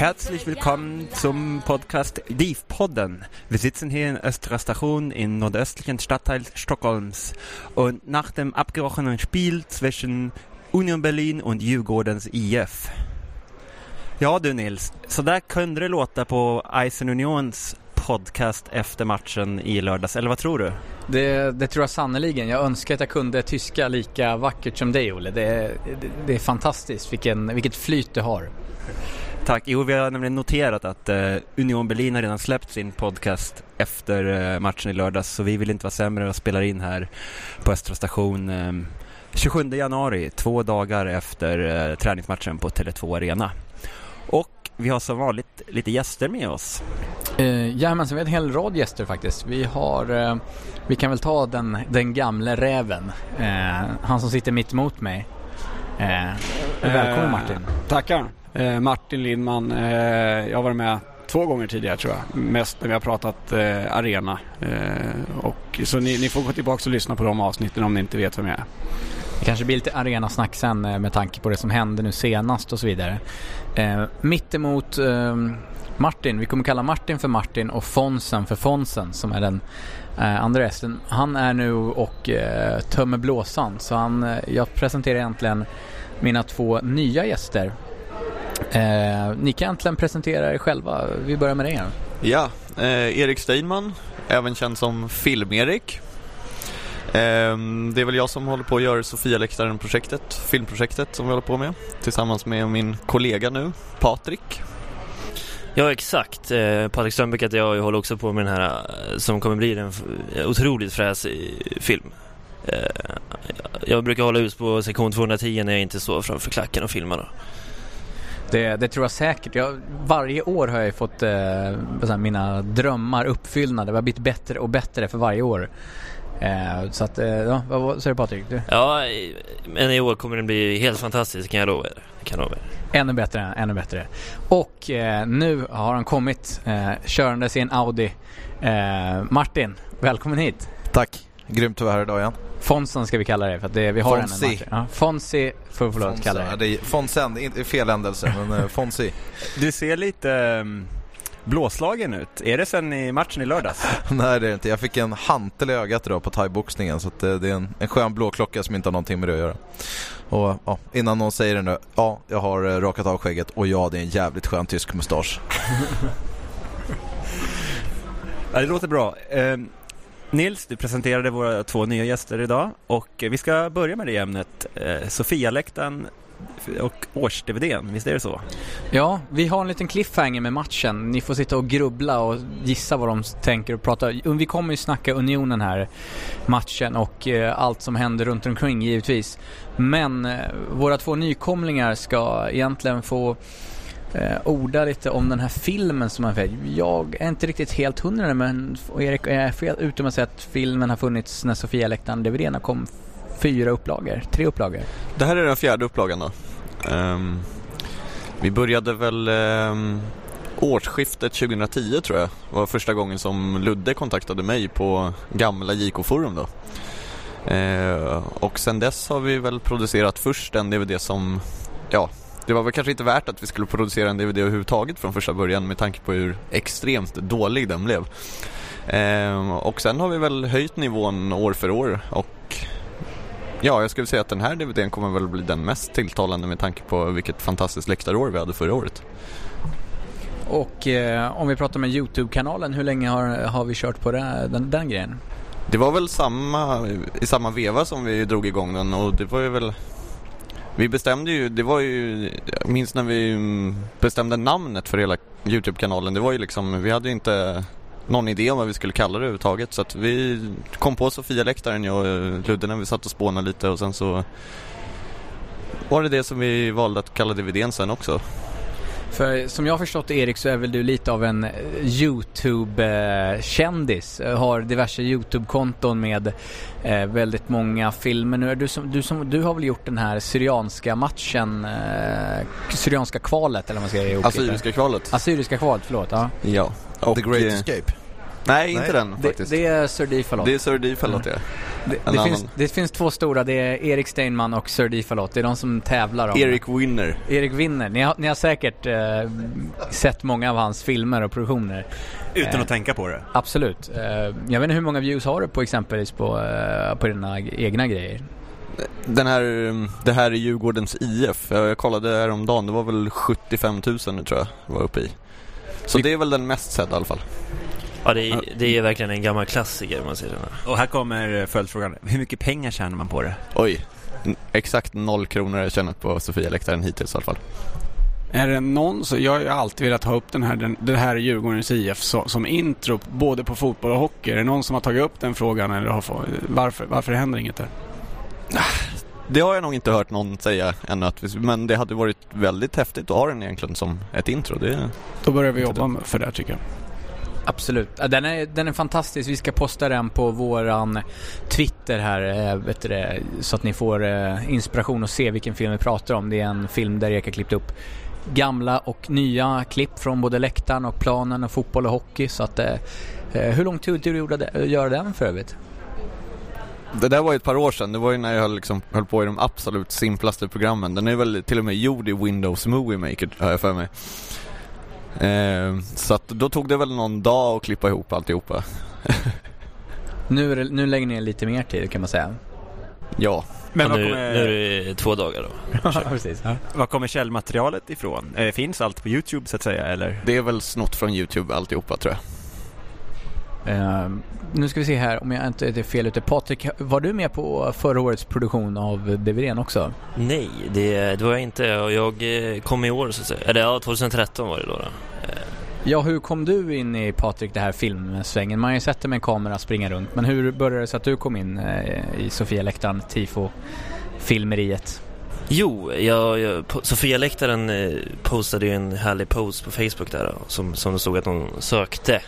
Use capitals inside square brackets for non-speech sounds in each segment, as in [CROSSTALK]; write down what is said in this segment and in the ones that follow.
Herzlich willkommen zum Podcast DIV-Podden. Wir sitzen hier in Östra Station im nordöstlichen Stadtteil Stockholms. Und nach dem abgebrochenen Spiel zwischen Union Berlin und Djurgårdens IF. Ja du Nils, så där kunde det låta på Eisen Unions podcast efter matchen i lördags, eller vad tror du? Det, det tror jag sannerligen. Jag önskar att jag kunde tyska lika vackert som dig Olle. Det, det, det är fantastiskt vilken, vilket flyt du har. Tack. Jo, vi har nämligen noterat att eh, Union Berlin har redan släppt sin podcast efter eh, matchen i lördags, så vi vill inte vara sämre och spelar in här på Östra station eh, 27 januari, två dagar efter eh, träningsmatchen på Tele2 Arena. Och vi har som vanligt lite gäster med oss. Eh, Jajamensan, vi har en hel rad gäster faktiskt. Vi har, eh, vi kan väl ta den, den gamle räven. Eh, han som sitter mitt emot mig. Eh, välkommen Eh, Martin. Tackar. Eh, Martin Lindman. Eh, jag har varit med två gånger tidigare tror jag. Mest när vi har pratat eh, arena. Eh, och, så ni, ni får gå tillbaka och lyssna på de avsnitten om ni inte vet vem jag är. Det kanske blir lite arenasnack sen eh, med tanke på det som hände nu senast och så vidare. Eh, mittemot eh, Martin, vi kommer kalla Martin för Martin och Fonsen för Fonsen som är den eh, andra gästen. Han är nu och eh, tömmer blåsan så han, eh, jag presenterar egentligen mina två nya gäster. Eh, ni kan egentligen presentera er själva. Vi börjar med dig här. Ja, eh, Erik Steinman, även känd som Film-Erik. Eh, det är väl jag som håller på att göra Sofia-läktaren-projektet, filmprojektet som vi håller på med. Tillsammans med min kollega nu, Patrik. Ja exakt, eh, Patrik Strömbeck heter jag och jag håller också på med den här eh, som kommer bli en otroligt fräsig film. Eh, jag brukar hålla hus på sektion 210 när jag inte står framför klacken och filmar. Då. Det, det tror jag säkert. Jag, varje år har jag fått eh, mina drömmar uppfyllda. Det har blivit bättre och bättre för varje år. Eh, så att, eh, ja, vad, säger du Patrik? Du? Ja, men i år kommer den bli helt fantastisk kan jag lova er. Kan jag lova er. Ännu bättre, ännu bättre. Och eh, nu har han kommit eh, körandes i en Audi. Eh, Martin, välkommen hit. Tack, grymt att vara här idag igen. Fonsen ska vi kalla det för att det, vi har Fonzie. en Martin. Ja, Fonzie får vi att kalla Ja, det. det är Fonsen, det inte fel ändelse, men eh, Fonzie. Du ser lite um, blåslagen ut. Är det sen i matchen i lördags? [LAUGHS] Nej det är det inte. Jag fick en hantel i ögat idag på thaiboxningen så att eh, det är en, en skön blå klocka som inte har någonting med det att göra. Och ja, innan någon säger det nu, ja jag har eh, rakat av skägget och ja det är en jävligt skön tysk mustasch. [LAUGHS] Ja, det låter bra. Eh, Nils, du presenterade våra två nya gäster idag och vi ska börja med det ämnet. Eh, Sofialäktaren och års-DVDn, visst är det så? Ja, vi har en liten cliffhanger med matchen. Ni får sitta och grubbla och gissa vad de tänker och prata. Vi kommer ju snacka Unionen här, matchen och eh, allt som händer runt omkring givetvis. Men eh, våra två nykomlingar ska egentligen få eh, orda lite om den här filmen som har vet. Jag är inte riktigt helt hundra men och Erik, är fel ute med att säga att filmen har funnits när Sofia läktaren DVDn kom fyra upplagor, tre upplagor. Det här är den fjärde upplagan då. Um, vi började väl um, årsskiftet 2010 tror jag. var första gången som Ludde kontaktade mig på gamla JK-forum då. Ehm, och sen dess har vi väl producerat först en DVD som, ja, det var väl kanske inte värt att vi skulle producera en DVD överhuvudtaget från första början med tanke på hur extremt dålig den blev. Ehm, och sen har vi väl höjt nivån år för år och Ja, jag skulle säga att den här DVDn kommer väl bli den mest tilltalande med tanke på vilket fantastiskt läktarår vi hade förra året. Och eh, om vi pratar med YouTube-kanalen, hur länge har, har vi kört på det, den, den grejen? Det var väl samma, i samma veva som vi drog igång den och det var ju väl vi bestämde ju, det var ju, jag minns när vi mm, bestämde namnet för hela YouTube-kanalen, det var ju liksom, vi hade ju inte någon idé om vad vi skulle kalla det överhuvudtaget. Så att vi kom på Sofia-läktaren, jag och eh, Ludde, när vi satt och spånade lite och sen så var det det som vi valde att kalla DVDn sen också. För som jag har förstått Erik så är väl du lite av en YouTube-kändis. Har diverse YouTube-konton med eh, väldigt många filmer. Nu är du, som, du, som, du har väl gjort den här Syrianska matchen, eh, Syrianska kvalet eller vad man ska säga Assyriska kvalet. Assyriska kvalet, förlåt. Ja. ja. Och, The Great Escape. Nej, inte den faktiskt. Det, det är Sir Difalot. Det är Sir Difalot, ja. Det, det, finns, det, finns, två stora, det är Erik Steinman och Sir Difalot. Det är de som tävlar om Erik Winner. Erik Winner. Ni har, ni har säkert eh, sett många av hans filmer och produktioner. Utan eh, att tänka på det? Absolut. Eh, jag vet inte hur många views har du på exempelvis på, eh, på dina egna grejer? Den här, det här är Djurgårdens IF. Jag kollade häromdagen, det var väl 75 000 nu tror jag var uppe i. Så det är väl den mest sedda i alla fall. Ja, det är, det är verkligen en gammal klassiker man säger. Och här kommer följdfrågan. Hur mycket pengar tjänar man på det? Oj, exakt noll kronor har jag tjänat på Sofia-läktaren hittills i alla fall. Är det någon, så jag har alltid velat ha upp den här, den, det här Djurgårdens IF så, som intro både på fotboll och hockey. Är det någon som har tagit upp den frågan eller har, varför, varför händer inget där? Det har jag nog inte hört någon säga ännu, att, men det hade varit väldigt häftigt att ha den egentligen som ett intro. Det, Då börjar vi jobba för det tycker jag. Absolut. Den är, den är fantastisk. Vi ska posta den på våran Twitter här, eh, vet du, så att ni får eh, inspiration och se vilken film vi pratar om. Det är en film där Erik har klippt upp gamla och nya klipp från både läktaren och planen och fotboll och hockey. Så att, eh, eh hur lång tid tog det att göra den för övrigt? Det där var ju ett par år sedan, det var ju när jag liksom höll på i de absolut simplaste programmen. Den är väl till och med gjord i Windows Movie Maker, har jag för mig. Eh, så att då tog det väl någon dag att klippa ihop alltihopa. [LAUGHS] nu, är det, nu lägger ni lite mer tid kan man säga. Ja. Men nu, kommer... nu är det två dagar då. [LAUGHS] Precis. Ja. Var kommer källmaterialet ifrån? Eh, finns allt på Youtube så att säga eller? Det är väl snott från Youtube alltihopa tror jag. Uh, nu ska vi se här om jag inte är fel ute. Patrik, var du med på förra årets produktion av DVDn också? Nej, det, det var jag inte. Jag eh, kom i år så att säga. Eller ja, 2013 var det då. då. Ja, hur kom du in i Patrik det här filmsvängen? Man har ju sett dig med en kamera springa runt. Men hur började det sig att du kom in eh, i Sofia Läktaren, tifo filmeriet? Jo, jag, jag, Sofia Läktaren eh, postade ju en härlig post på Facebook där som, som det stod att de sökte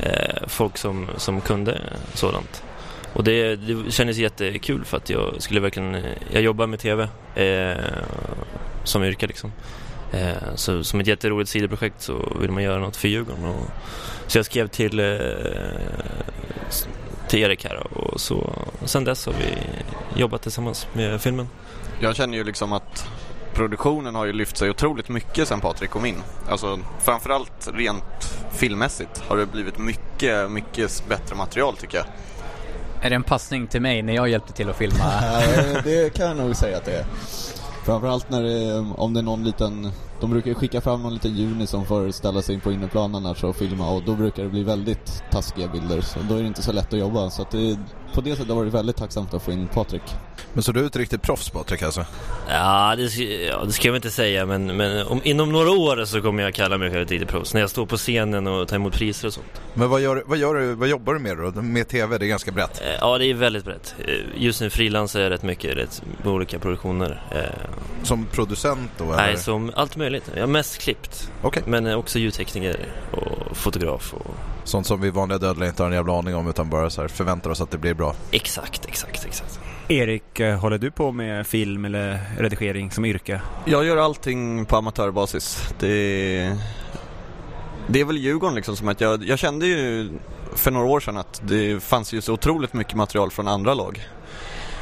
eh, folk som, som kunde sådant. Och det, det kändes jättekul för att jag skulle verkligen, jag jobbar med TV eh, som yrke liksom. Eh, så som ett jätteroligt sidoprojekt så vill man göra något för Djurgården. Och, så jag skrev till, eh, till Erik här och så, sen dess har vi jobbat tillsammans med filmen. Jag känner ju liksom att produktionen har ju lyft sig otroligt mycket sen Patrik kom in. Alltså framförallt rent filmmässigt har det blivit mycket, mycket bättre material tycker jag. Är det en passning till mig när jag hjälpte till att filma? [LAUGHS] det kan jag nog säga att det är. Framförallt när det, om det är någon liten De brukar skicka fram någon liten juni som får ställa sig in på inneplan annars och filma och då brukar det bli väldigt taskiga bilder så då är det inte så lätt att jobba så att det, på det sättet var det väldigt tacksamt att få in Patrik. Men så du är ett riktigt proffs Patrik alltså? Ja, det, ska- ja, det ska jag väl inte säga men, men om, inom några år så kommer jag kalla mig själv ett riktigt proffs. När jag står på scenen och tar emot priser och sånt. Men vad, gör, vad, gör du, vad jobbar du med då? Med TV, det är ganska brett. Eh, Ja, det är väldigt brett. Eh, Just nu frilansar jag rätt mycket rätt, med olika produktioner. Eh, Som producent då eller? Nej, som allt möjligt. Jag har mest klippt. Okej. Men också ljudtekniker och fotograf och... Sånt som vi vanliga dödliga inte har en jävla aning om utan bara så här förväntar oss att det blir bra. Exakt, exakt, exakt. Erik, eh, håller du på med film eller redigering som yrke? Jag gör allting på amatörbasis. Det, det är väl Djurgården liksom som att jag, jag kände ju för några år sedan att det fanns ju så otroligt mycket material från andra lag.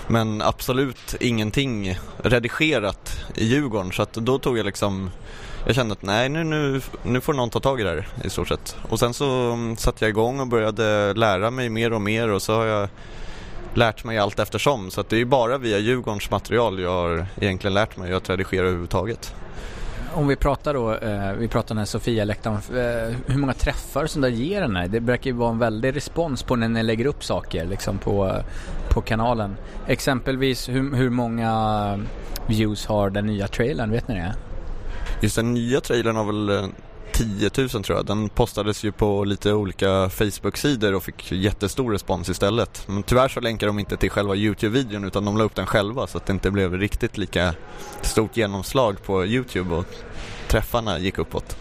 Men absolut ingenting redigerat i Djurgården så att då tog jag liksom jag kände att nej nu, nu, nu får någon ta tag i det här i stort sett. Och sen så mm, satte jag igång och började lära mig mer och mer och så har jag lärt mig allt eftersom. Så att det är ju bara via Djurgårdens material jag har egentligen lärt mig att redigera överhuvudtaget. Om vi pratar då, eh, vi pratar om den här Sofia-läktaren, eh, hur många träffar som där ger den här? Det verkar ju vara en väldig respons på när ni lägger upp saker liksom på, på kanalen. Exempelvis hur, hur många views har den nya trailern, vet ni det? Just den nya trailern har väl eh, 10 000 tror jag. Den postades ju på lite olika Facebook-sidor och fick jättestor respons istället. Men tyvärr så länkar de inte till själva YouTube-videon utan de la upp den själva så att det inte blev riktigt lika stort genomslag på YouTube och träffarna gick uppåt.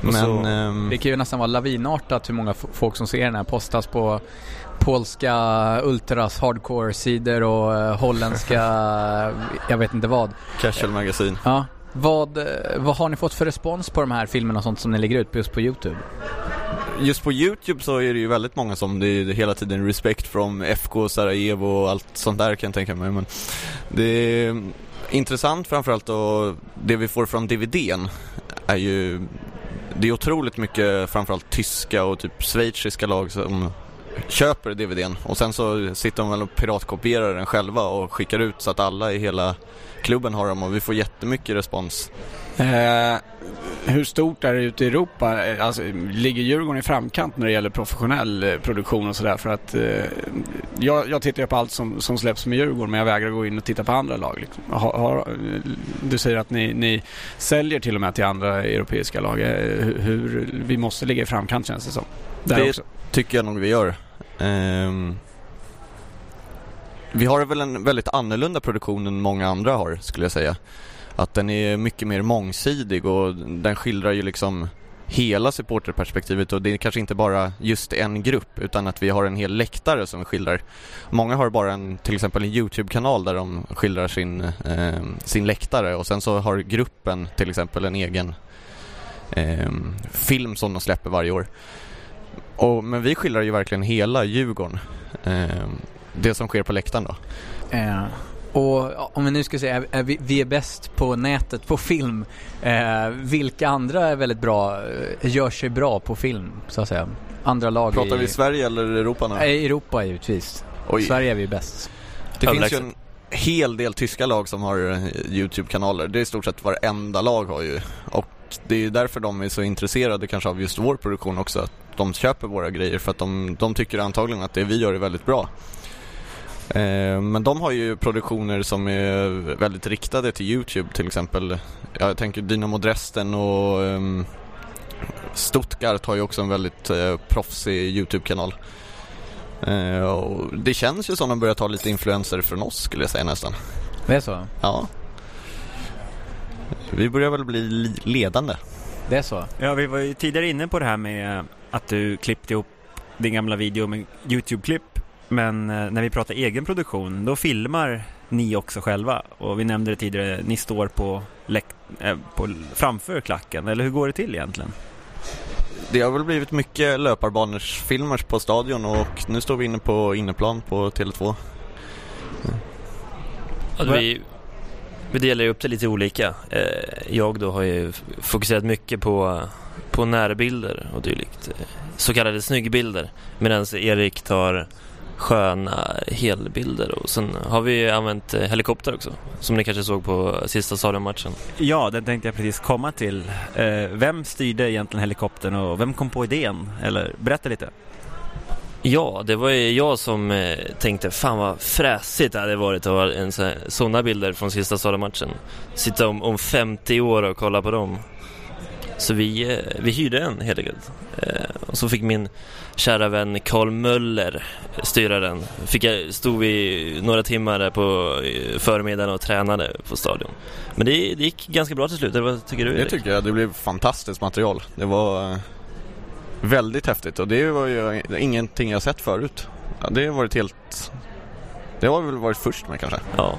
Men så- ehm, Det kan ju nästan vara lavinartat hur många folk som ser den här postas på polska ultras hardcore-sidor och eh, holländska, [LAUGHS] jag vet inte vad. Casual Magazine. Ja. Vad, eh, vad har ni fått för respons på de här filmerna och sånt som ni lägger ut just på Youtube? Just på Youtube så är det ju väldigt många som det är hela tiden respekt från FK Sarajevo och allt sånt där kan jag tänka mig. Men det är intressant framförallt och det vi får från DVDn är ju det är otroligt mycket framförallt tyska och typ schweiziska lag som köper DVDn och sen så sitter de väl och piratkopierar den själva och skickar ut så att alla i hela klubben har dem och vi får jättemycket respons. Eh, hur stort är det ute i Europa? Eh, Alltså, ligger Djurgården i framkant när det gäller professionell eh, produktion och sådär? För att eh, jag, jag tittar ju på allt som, som släpps med Djurgården men jag vägrar gå in och titta på andra lag. Liksom. Har, har, eh, du säger att ni, ni säljer till och med till andra europeiska lag. Hur, hur, vi måste ligga i framkant känns det som. Där det också. tycker jag nog vi gör. Ehm, vi har väl en väldigt annorlunda produktion än många andra har, skulle jag säga. Att den är mycket mer mångsidig och den skildrar ju liksom hela supporterperspektivet och det är kanske inte bara just en grupp utan att vi har en hel läktare som skildrar. Många har bara en, till exempel en YouTube-kanal där de skildrar sin, eh, sin läktare och sen så har gruppen till exempel en egen eh, film som de släpper varje år. Och, men vi skildrar ju verkligen hela Djurgården. Eh, det som sker på läktaren då. Eh, och ja, om vi nu ska säga, är, är vi, vi är bäst på nätet på film. Eh, vilka andra är väldigt bra, eh, gör sig bra på film så att säga? Andra lag Pratar i, vi Sverige eller Europa nu? Eh, Europa givetvis. Oj. Sverige är vi bäst. Det finns Överlägset. ju en hel del tyska lag som har eh, YouTube-kanaler. Det är i stort sett varenda lag har ju. Och det är ju därför de är så intresserade kanske av just vår produktion också. Att de köper våra grejer för att de, de tycker antagligen att det vi gör är väldigt bra. Eh, men de har ju produktioner som är väldigt riktade till YouTube till exempel. Jag tänker Dynamo Dresden och ehm, Stuttgart har ju också en väldigt eh, proffsig YouTube-kanal. Eh, och det känns ju som de börjar ta lite influenser från oss skulle jag säga nästan. Det är så? Ja. Vi börjar väl bli li- ledande. Det är så? Ja, vi var ju tidigare inne på det här med att du klippte ihop din gamla video med YouTube-klipp. Men eh, när vi pratar egen produktion, då filmar ni också själva. Och vi nämnde det tidigare, ni står på, eh, på framför klacken. Eller hur går det till egentligen? Det har väl blivit mycket löparbanersfilmer på stadion och nu står vi inne på inneplan på Tele2. Att vi, vi delar ju upp det lite olika. Eh, jag då har ju fokuserat mycket på, på närbilder och dylikt. Så kallade snyggbilder. Medan Erik tar sköna helbilder. Och sen har vi använt eh, helikopter också, som ni kanske såg på sista stadionmatchen. Ja, den tänkte jag precis komma till. Eh, vem styrde egentligen helikoptern och vem kom på idén? Eller berätta lite. Ja, det var ju jag som eh, tänkte fan vad fräsigt det hade varit att ha sådana bilder från sista stadionmatchen. Sitta om, om 50 år och kolla på dem. Så vi, vi hyrde en helt enkelt. Eh, och så fick min kära vän Karl Möller styra den. Fick jag, stod vi några timmar där på förmiddagen och tränade på stadion. Men det, det gick ganska bra till slut, eller vad tycker du Det Erik? tycker jag. Det blev fantastiskt material. Det var eh, väldigt häftigt och det var ju ingenting jag sett förut. Ja, det har varit helt... Det har väl varit först med kanske. Ja,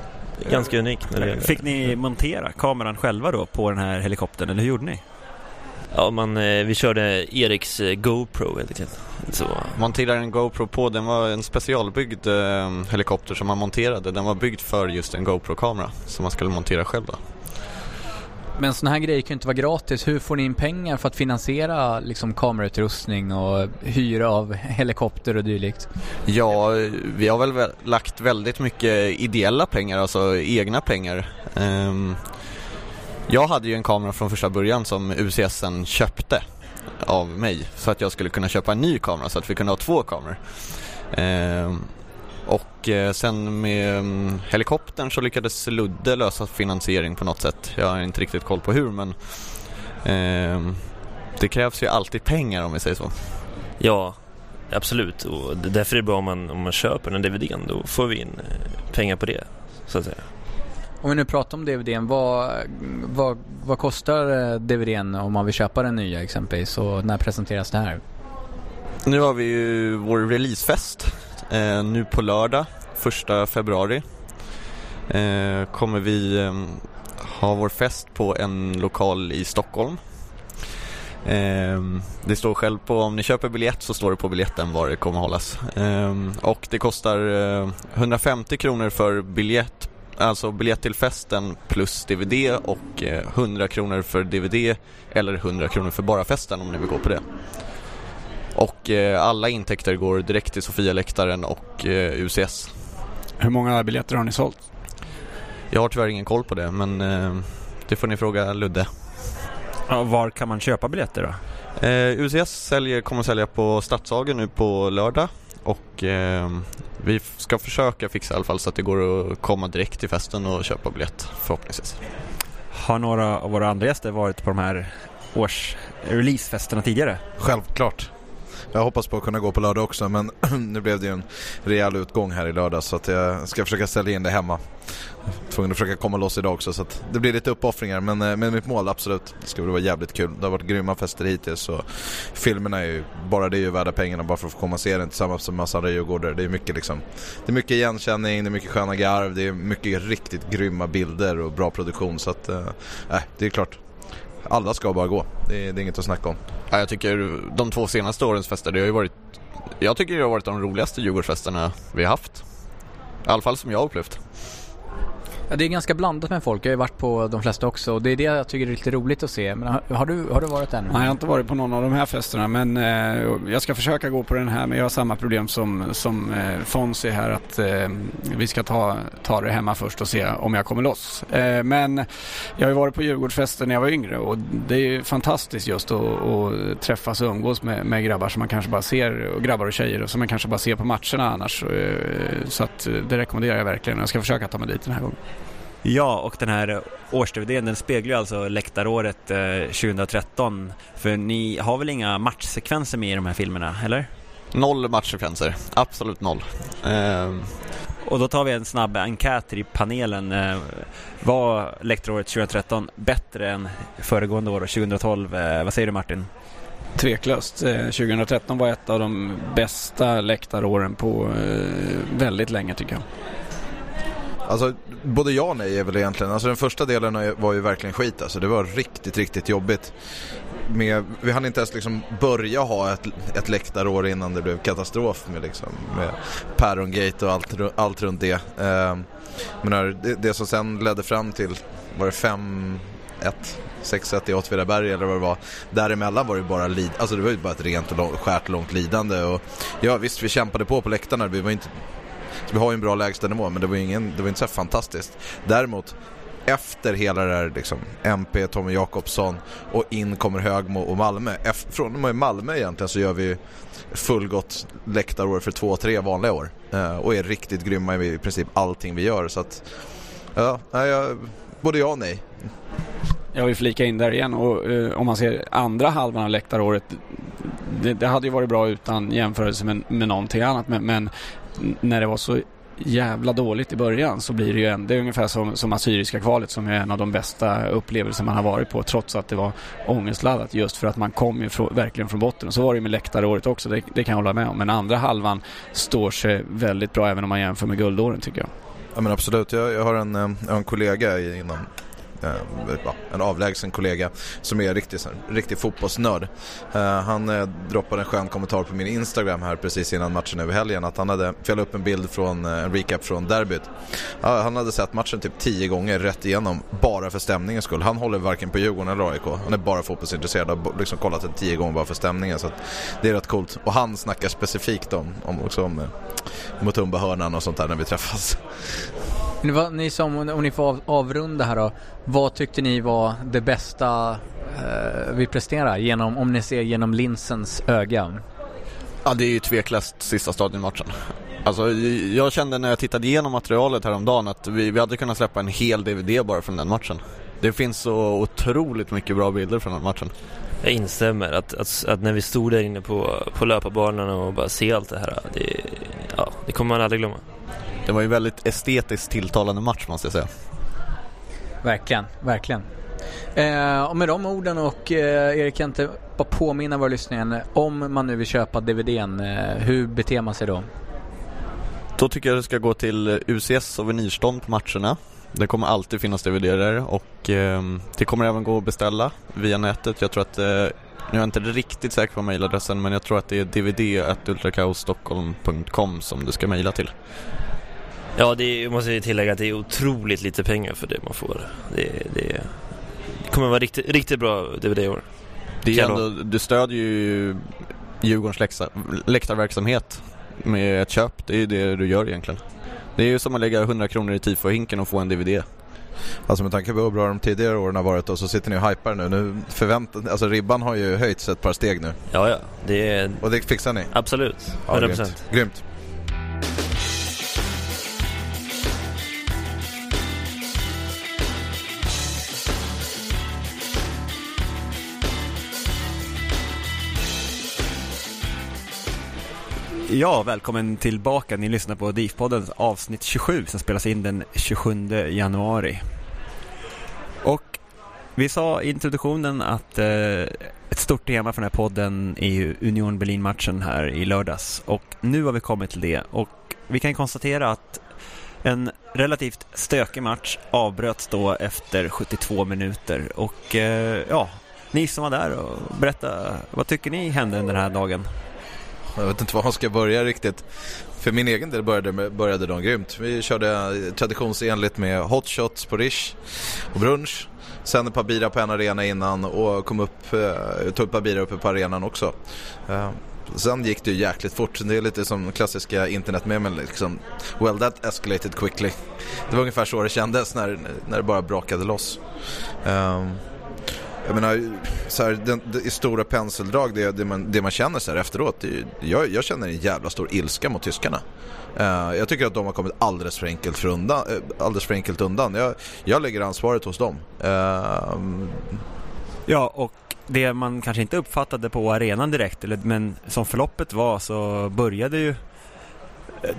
ganska unikt. När det, Fick ni montera kameran själva då på den här helikoptern, eller hur gjorde ni? Ja, man, eh, vi körde Eriks eh, GoPro helt enkelt. Så, Monterade en GoPro på, den var en specialbyggd eh, helikopter som man monterade. Den var byggd för just en GoPro-kamera som man skulle montera själv då. Men sådana här grejer kan ju inte vara gratis. Hur får ni in pengar för att finansiera liksom kamerautrustning och hyra av helikopter och dylikt? Ja, vi har väl vä- lagt väldigt mycket ideella pengar, alltså egna pengar. Ehm, jag hade ju en kamera från första början som UCSen köpte av mig så att jag skulle kunna köpa en ny kamera så att vi kunde ha två kameror. Ehm, och eh, sen med mm, helikoptern så lyckades Ludde lösa finansiering på något sätt. Jag har inte riktigt koll på hur men ehm, det krävs ju alltid pengar om vi säger så. ja, absolut. Och därför är det bra om man, om man köper den DVDn. Då får vi in eh, pengar på det, så att säga. Om vi nu pratar om DVDn, vad, vad, vad kostar eh, DVDn om man vill köpa den nya exempelvis och när presenteras det här? Nu har vi ju vår releasefest eh, nu på lördag, första februari. Eh, kommer vi eh, ha vår fest på en lokal i Stockholm. Eh, det står själv på, om ni köper biljett så står det på biljetten var det kommer hållas. Eh, och det kostar eh, 150 kronor för biljett, alltså biljett till festen plus DVD och eh, 100 kronor för DVD eller 100 kronor för bara festen om ni vill gå på det. Och eh, alla intäkter går direkt till Sofia-läktaren och eh, UCS. Hur många biljetter har ni sålt? Jag har tyvärr ingen koll på det men eh, det får ni fråga Ludde. Ja, var kan man köpa biljetter då? Eh, UCS säljer, kommer att sälja på Stadshagen nu på lördag och eh, vi ska försöka fixa i alla fall så att det går att komma direkt till festen och köpa biljett förhoppningsvis. Har några av våra andra gäster varit på de här års releasefesterna tidigare? Självklart. Jag hoppas på att kunna gå på lördag också men [CLEARS THROAT] nu blev det ju en rejäl utgång här i lördag så att jag ska försöka sälja in det hemma. Tvungen att försöka komma loss idag också så att det blir lite uppoffringar men eh, men med mitt mål absolut. Det ska väl vara jävligt kul. Det har varit grymma fester hittills och filmerna är ju, bara det är ju värda pengarna bara för att få komma och se den tillsammans med massa andra djurgårdare. Det är mycket liksom, det är mycket igenkänning, det är mycket sköna garv, det är mycket riktigt grymma bilder och bra produktion så att, eh, eh, det är klart. Alla ska bara gå, det är, det är inget att snacka om. Ja, jag tycker de två senaste årens fester, det har ju varit Jag tycker det har varit de roligaste Djurgårdsfesterna vi har haft. I alla fall som jag har upplevt. Ja, det är ganska blandat med folk. Jag har ju varit på de flesta också och det är det jag tycker är lite roligt att se. Men har, du, har du varit där nu? Nej, jag har inte varit på någon av de här festerna men eh, jag ska försöka gå på den här men jag har samma problem som, som eh, Fonzie här att eh, vi ska ta, ta det hemma först och se om jag kommer loss. Eh, men jag har ju varit på Djurgårdsfesten när jag var yngre och det är ju fantastiskt just att, att träffas och umgås med, med grabbar som man kanske bara ser, och grabbar och tjejer som man kanske bara ser på matcherna annars. Eh, så att eh, det rekommenderar jag verkligen. Jag ska försöka ta mig dit den här gången. Ja, och den här års-DVDn den speglar ju alltså läktaråret eh, 2013. För ni har väl inga matchsekvenser med i de här filmerna, eller? Noll matchsekvenser, absolut noll. Ehm, Och då tar vi en snabb enkät i panelen. Eh, var läktaråret 2013 bättre än föregående år, 2012? Eh, vad säger du Martin? Tveklöst. Eh, 2013 var ett av de bästa läktaråren på eh, väldigt länge tycker jag. Alltså, både ja och nej är väl egentligen. Alltså den första delen var ju verkligen skit alltså. Det var riktigt, riktigt jobbigt. Med, vi hann inte ens liksom börja ha ett, ett läktarår innan det blev katastrof med, liksom, med Pärongate och allt, allt runt det. Eh, men här, det. Det som sen ledde fram till, var det 5-1, 6-1 i Åtvidaberg eller vad det var. Däremellan var det bara lid, alltså det var ju bara ett rent och lång, skärt långt lidande och ja visst vi kämpade på på läktarna, vi var inte så vi har ju en bra lägstanivå men det var, ingen, det var inte så fantastiskt. Däremot efter hela det här liksom, MP, Tommy Jakobsson och in kommer Högmo och Malmö. F från och med Malmö egentligen så gör vi fullgott läktarår för två, tre vanliga år. Eh, och är riktigt grymma i princip allting vi gör. Så att, ja, jag, både ja och nej. Jag vill flika in där igen och eh, om man ser andra halvan av läktaråret det, det hade ju varit bra utan jämförelse med, med någonting annat men, men när det var så jävla dåligt i början så blir det ju en, det är ungefär som, som Assyriska kvalet som är en av de bästa upplevelser man har varit på trots att det var ångestladdat just för att man kom ju från, verkligen från botten. Och så var det ju med läktaråret också, det, det kan jag hålla med om. Men andra halvan står sig väldigt bra även om man jämför med guldåren tycker jag. Ja men absolut, jag, jag har en, eh, jag har en kollega inom Eh, en avlägsen kollega som är riktig, riktig fotbollsnörd. Eh, han eh, droppade en skön kommentar på min Instagram här precis innan matchen över helgen att han hade, för upp en bild från, eh, en recap från derbyt. Han hade sett matchen typ tio gånger rätt igenom bara för stämningens skull. Han håller varken på Djurgården eller AIK. Han är bara fotbollsintresserad och har liksom kollat den tio gånger bara för stämningen. Så det är rätt coolt. Och han snackar specifikt om, om, eh, också om Mutumba-hörnan och sånt där när vi träffas. Ni som, om ni får avrunda här då. Vad tyckte ni var det bästa eh, vi presterar genom, om ni ser genom linsens öga? Ja, det är ju tveklöst sista stadionmatchen. Alltså, jag kände när jag tittade igenom materialet häromdagen att vi, vi hade kunnat släppa en hel DVD bara från den matchen. Det finns så otroligt mycket bra bilder från den matchen. Jag instämmer. Att, att, att när vi stod där inne på, på löparbanan och bara se allt det här, det, ja, det kommer man aldrig glömma. Det var ju väldigt estetiskt tilltalande match måste jag säga. Verkligen, verkligen. Eh, och med de orden och eh, Erik kan inte bara påminna våra lyssnare om man nu vill köpa DVDn, eh, hur beter man sig då? Då tycker jag det ska gå till UCS souvenirstånd på matcherna. Det kommer alltid finnas DVD där och eh, det kommer även gå att beställa via nätet. Jag tror att, eh, nu är jag inte riktigt säker på mejladressen men jag tror att det är dvd.ultrakaosstockholm.com som du ska mejla till. Ja, det är, måste jag tillägga att det är otroligt lite pengar för det man får. Det, det, det kommer vara riktigt, riktigt bra DVD i år. Det är ändå, du stödjer ju Djurgårdens läktarverksamhet med ett köp. Det är ju det du gör egentligen. Det är ju som att lägga 100 kronor i tifo-hinken och få en DVD. Alltså med tanke på hur bra de tidigare åren har varit och så sitter ni och hypar nu. nu förväntar, alltså ribban har ju höjts ett par steg nu. Ja, ja. Det är... Och det fixar ni? Absolut. 100%. Ja, grymt. grymt. Ja, välkommen tillbaka. Ni lyssnar på DIF-poddens avsnitt 27 som spelas in den 27 januari. Och vi sa i introduktionen att eh, ett stort tema för den här podden är ju Union Berlin-matchen här i lördags. Och nu har vi kommit till det. Och vi kan konstatera att en relativt stökig match avbröts då efter 72 minuter. Och eh, ja, ni som var där, och berätta, vad tycker ni hände den här dagen? Jag vet inte var man ska börja riktigt. För min egen del började, började de grymt. Vi körde eh, traditionsenligt med hot shots på Rish och brunch. Sen ett par bira på en arena innan och kom upp, eh, tog ett par bira uppe på arenan också. Eh, sen gick det ju jäkligt fort. Det är lite som klassiska internetmemen liksom. Well that escalated quickly. Det var ungefär så det kändes när, när det bara brakade loss. Um, jag menar, så här, den, det, i stora penseldrag, det, det, man, det man känner så här efteråt, det, jag, jag känner en jävla stor ilska mot tyskarna. Uh, jag tycker att de har kommit alldeles för enkelt, för undan, uh, eh, alldeles för enkelt undan. Jag, jag lägger ansvaret hos dem. Uh, ja, och det man kanske inte uppfattade på arenan direkt, eller, men som förloppet var så började ju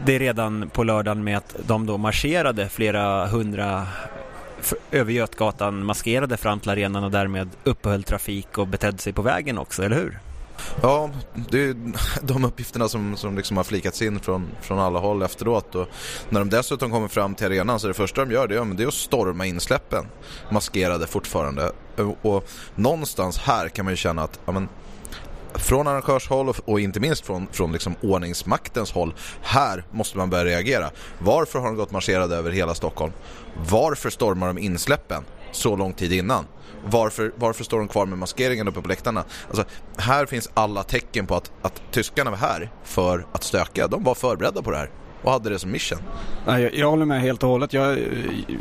det redan på lördagen med att de då marscherade flera hundra över Götgatan maskerade fram till arenan och därmed uppehöll trafik och betedde sig på vägen också, eller hur? Ja, det är [LAUGHS] de uppgifterna som, som liksom har flikats in från, från alla håll efteråt. Och när de dessutom kommer fram till arenan så är det första de gör det, det är att storma insläppen. Maskerade fortfarande. Och någonstans här kan man ju känna att ja, men, från arrangörshåll och, och inte minst från, från liksom ordningsmaktens håll. Här måste man börja reagera. Varför har de gått marscherade över hela Stockholm? Varför stormar de insläppen? så lång tid innan. Varför, varför står de kvar med maskeringen uppe på läktarna? Alltså, här finns alla tecken på att, att tyskarna var här för att stöka. De var förberedda på det här och hade det som mission. Nej, Jag, jag håller med helt och hållet. Jag,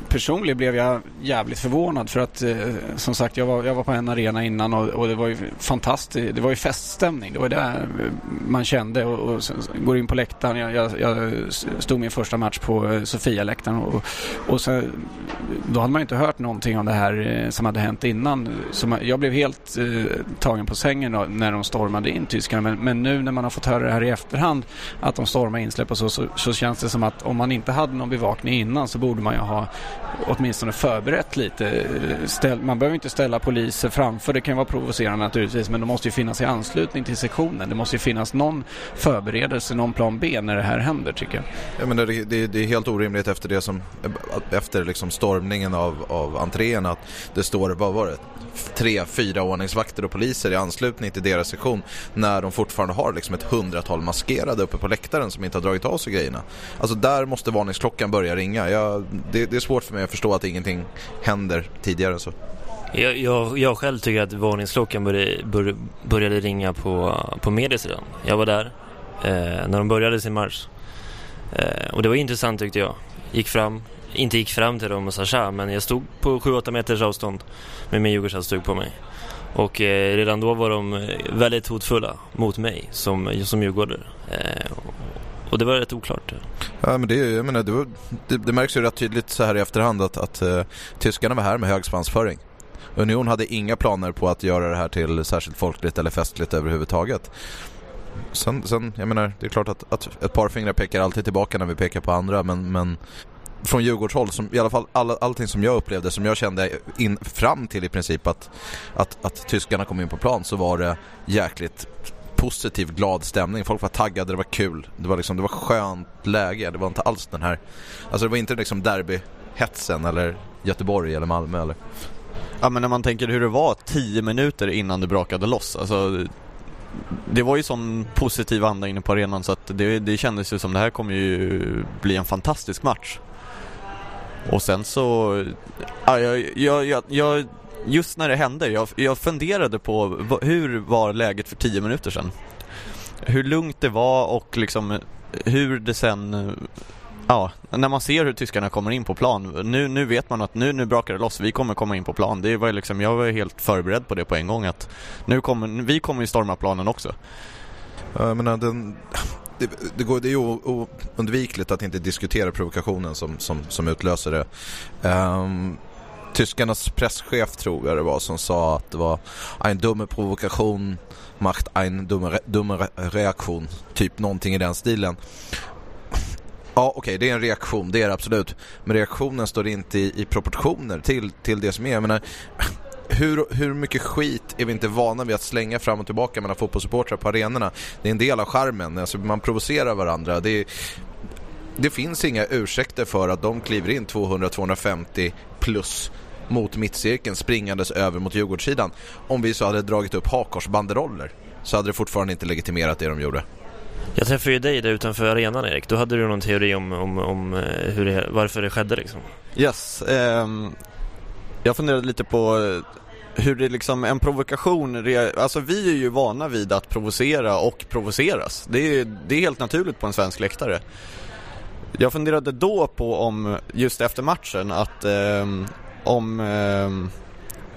personligen blev jag jävligt förvånad för att eh, som sagt jag var, jag var på en arena innan och, och det var ju fantastiskt. Det var ju feststämning. Det var det man kände och, och sen går in på läktaren. Jag, jag, jag stod min första match på Sofialäktaren. Sofia-läktaren och, och sen, då hade man ju inte hört någonting om det här eh, som hade hänt innan. Så man, jag blev helt eh, tagen på sängen då, när de stormade in tyskarna. Men, men nu när man har fått höra det här i efterhand att de stormar insläpp och så, så, så känns det som att om man inte hade någon bevakning innan så borde man ju ha åtminstone förberett lite. Eh, ställ, man behöver inte ställa poliser framför, det kan vara provocerande naturligtvis, men det måste ju finnas i anslutning till sektionen. Det måste ju finnas någon förberedelse, någon plan B när det här händer tycker jag. Jag menar, det, det, det är helt orimligt efter det som efter liksom stormningen av, av entrén att det står, vad var det, tre, fyra ordningsvakter och poliser i anslutning till deras sektion när de fortfarande har liksom ett hundratal maskerade uppe på läktaren som inte har dragit av sig grejerna. Alltså där måste varningsklockan börja ringa. Jag, det, det är svårt för mig att förstå att ingenting händer tidigare så. Jag, jag, jag själv tycker att varningsklockan började, bör, började ringa på, på mediesidan. Jag var där eh, när de började sin marsch. Eh, och det var intressant tyckte jag. Gick fram, inte gick fram till dem och sa tja, men jag stod på 7-8 meters avstånd med min Djurgårdshalsduk på mig. Och eh, redan då var de eh, väldigt hotfulla mot mig som, som djurgårdare. Eh, och det var rätt oklart. Ja, men det, jag menar, det, var, det, det märks ju rätt tydligt så här i efterhand att, att uh, tyskarna var här med hög svansföring. Union hade inga planer på att göra det här till särskilt folkligt eller festligt överhuvudtaget. Sen, sen jag menar, det är klart att, att ett par fingrar pekar alltid tillbaka när vi pekar på andra, men, men från Djurgårdshåll, som, i alla fall all, allting som jag upplevde, som jag kände in, fram till i princip att, att, att tyskarna kom in på plan så var det jäkligt positiv, glad stämning. Folk var taggade, det var kul. Det var liksom, det var skönt läge. Det var inte alls den här, alltså det var inte liksom derbyhetsen eller Göteborg eller Malmö eller. Ja men när man tänker hur det var tio minuter innan det brakade loss, alltså det var ju sån positiv anda inne på arenan så att det, det kändes ju som det här kommer ju bli en fantastisk match. Och sen så, ja, jag, jag, jag, jag just när det hände, jag, jag funderade på hur var läget för tio minuter sedan? Hur lugnt det var och liksom eh, hur det sen eh, Ja, när man ser hur tyskarna kommer in på plan. Nu, nu vet man att nu, nu brakar det loss, vi kommer komma in på plan. Det var liksom, jag var helt förberedd på det på en gång att nu kommer, vi kommer ju storma planen också. Jag menar, den, det, det, går, det är ju oundvikligt att inte diskutera provokationen som, som, som utlöser det. Um, tyskarnas presschef tror jag det var som sa att det var en dumme provokation macht en dumme, dumme reaktion. Typ någonting i den stilen. Ja, okej, okay, det är en reaktion, det är det absolut. Men reaktionen står inte i, i proportioner till, till det som är. Jag menar, hur, hur mycket skit är vi inte vana vid att slänga fram och tillbaka mellan fotbollssupportrar på arenorna? Det är en del av charmen, alltså man provocerar varandra. Det, är, det finns inga ursäkter för att de kliver in 200-250 plus mot mittcirkeln springandes över mot Djurgårdssidan. Om vi så hade dragit upp hakkorsbanderoller så hade det fortfarande inte legitimerat det de gjorde. Jag träffade ju dig där utanför arenan Erik. Då hade du någon teori om, om, om eh, hur det, varför det skedde liksom. Yes. Um, jag funderade lite på eh, hur det liksom, en provokation, alltså vi är ju vana vid att provocera och provoceras. Det är, det är helt naturligt på en svensk läktare. Jag funderade då på om, just efter matchen, att um, om ehm,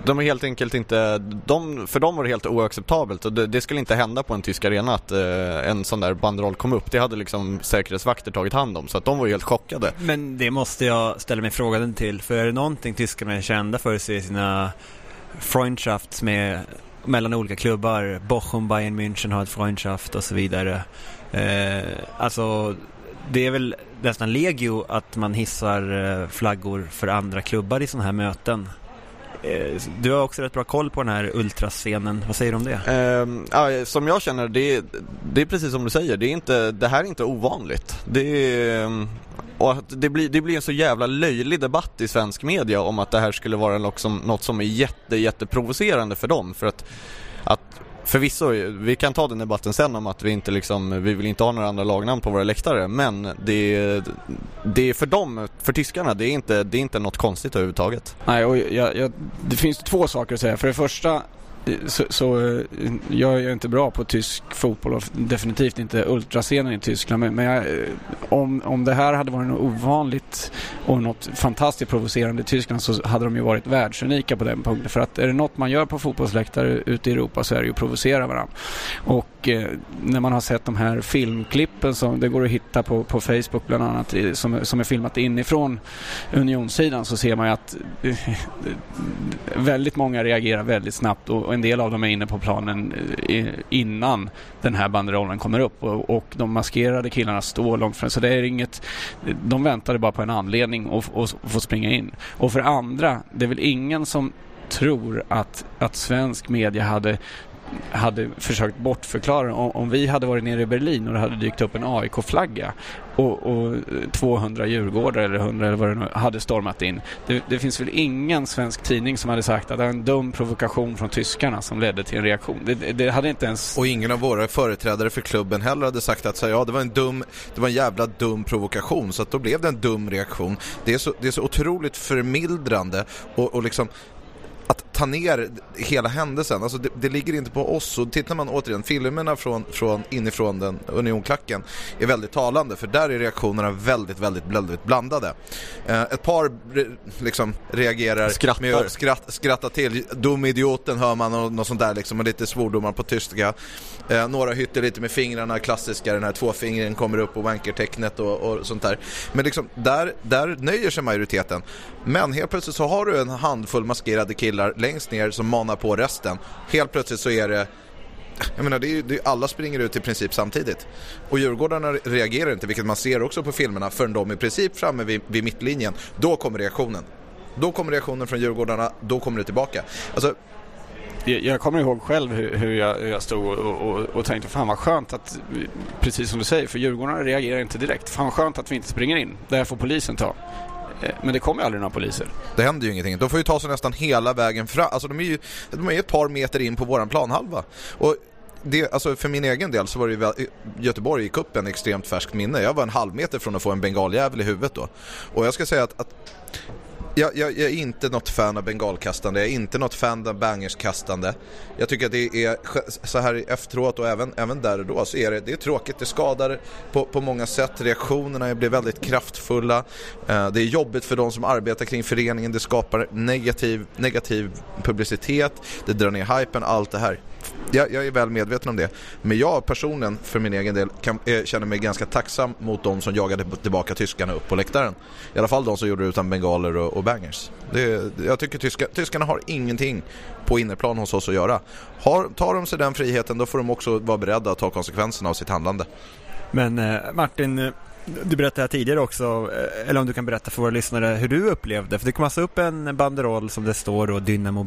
de är helt enkelt inte, de, för dem var det helt oacceptabelt och det, det skulle inte hända på en tysk arena att eh, en sån där banderoll kom upp. Det hade liksom säkerhetsvakter tagit hand om så att de var ju helt chockade. Men det måste jag ställa mig frågan till, för är det någonting tyskarna är kända för så är sina Freundschafts med mellan olika klubbar. Bochum, Bayern München har ett Freundschaft och så vidare. Eh, alltså, det är väl nästan legio att man hissar eh, flaggor för andra klubbar i sådana här möten. Eh, du har också rätt bra koll på den här ultrascenen. Vad säger du om det? Eh, som jag känner, det, det är precis som du säger. Det, är inte, det här är inte ovanligt. Det, är, ehm, och det, blir, det blir en så jävla löjlig debatt i svensk media om att det här skulle vara något som, något som är jätte, jätteprovocerande för dem. För att, att förvisso, vi kan ta den debatten sen om att vi inte liksom, vi vill inte ha några andra lagnamn på våra läktare. Men det är, det är för dem, för tyskarna, det är inte, det är inte något konstigt överhuvudtaget. Nej, och jag, jag, det finns två saker att säga. För det första så, så eh, jag är inte bra på tysk fotboll och definitivt inte ultrascenen i Tyskland. Men, men jag, eh, om, om det här hade varit något ovanligt och något fantastiskt provocerande i Tyskland så hade de ju varit världsunika på den punkten. För att är det något man gör på fotbollsläktare ute i Europa så är det ju att provocera varandra. Och eh, när man har sett de här filmklippen som det går att hitta på, på Facebook bland annat som, som är filmat inifrån unionssidan så ser man ju att eh, väldigt många reagerar väldigt snabbt och, och en del av dem är inne på planen eh, innan den här banderollen kommer upp och, och de maskerade killarna står långt fram. Så det är inget, de väntade bara på en anledning att få springa in. Och för andra, det är väl ingen som tror att, att svensk media hade hade försökt bortförklara om, om vi hade varit nere i Berlin och det hade dykt upp en AIK-flagga och, och 200 djurgårdar eller 100 eller vad det nu hade stormat in. Det, det, finns väl ingen svensk tidning som hade sagt att det var en dum provokation från tyskarna som ledde till en reaktion. Det, det hade inte ens... Och ingen av våra företrädare för klubben heller hade sagt att så, ja, det var en dum, det var en jävla dum provokation så att då blev det en dum reaktion. Det är så, det är så otroligt förmildrande och, och liksom att ta ner hela händelsen, alltså det, det, ligger inte på oss. Och tittar man återigen, filmerna från, från inifrån den unionklacken är väldigt talande för där är reaktionerna väldigt, väldigt, väldigt blandade. Eh, ett par liksom reagerar Skrattar. med att skratt, skratta till. Dum idioten hör man och något sånt där liksom och lite svordomar på tyska. Eh, några hytter lite med fingrarna, klassiska, den här tvåfingringen kommer upp och wankertecknet och, och sånt där. Men liksom där, där nöjer sig majoriteten. Men helt plötsligt så har du en handfull maskerade killar längst ner som manar på resten. Helt plötsligt så är det jag menar, det är, det är, alla springer ut i princip samtidigt. Och Djurgårdarna reagerar inte, vilket man ser också på filmerna, förrän de i princip framme vid, vid mittlinjen. Då kommer reaktionen. Då kommer reaktionen från Djurgårdarna, då kommer det tillbaka. Alltså, jag kommer ihåg själv hur, hur, jag, hur jag stod och, och, och, tänkte fan vad skönt att, precis som du säger, för Djurgårdarna reagerar inte direkt. Fan vad skönt att vi inte springer in. Det här får polisen ta. Eh, men det kommer ju aldrig några poliser. Det händer ju ingenting. De får ju ta sig nästan hela vägen fram. Alltså de är ju de är ett par meter in på våran planhalva. Och det, alltså för min egen del så var det ju Göteborg i kuppen extremt färskt minne. Jag var en halv meter från att få en bengaljävel i huvudet då. Och jag ska säga att, att jag, jag, jag, är inte något fan av bengalkastande, jag är inte något fan av bangerskastande. Jag tycker att det är så här efteråt och även, även där och då så är det, det är tråkigt, det skadar på, på många sätt, reaktionerna blir väldigt kraftfulla. Eh, det är jobbigt för de som arbetar kring föreningen, det skapar negativ, negativ publicitet, det drar ner hypen, allt det här jag, jag, är väl medveten om det. Men jag personligen, för min egen del, kan, äh, känner mig ganska tacksam mot de som jagade tillbaka tyskarna upp på läktaren. I alla fall de som gjorde det utan bengaler och, och bangers. Det, jag tycker tyska, tyskarna har ingenting på innerplan hos oss att göra. Har, tar de sig den friheten, då får de också vara beredda att ta konsekvenserna av sitt handlande. Men eh, Martin, eh, du berättade tidigare också, eh, eller om du kan berätta för våra lyssnare hur du upplevde, för det kom alltså upp en banderoll som det står då Dynamo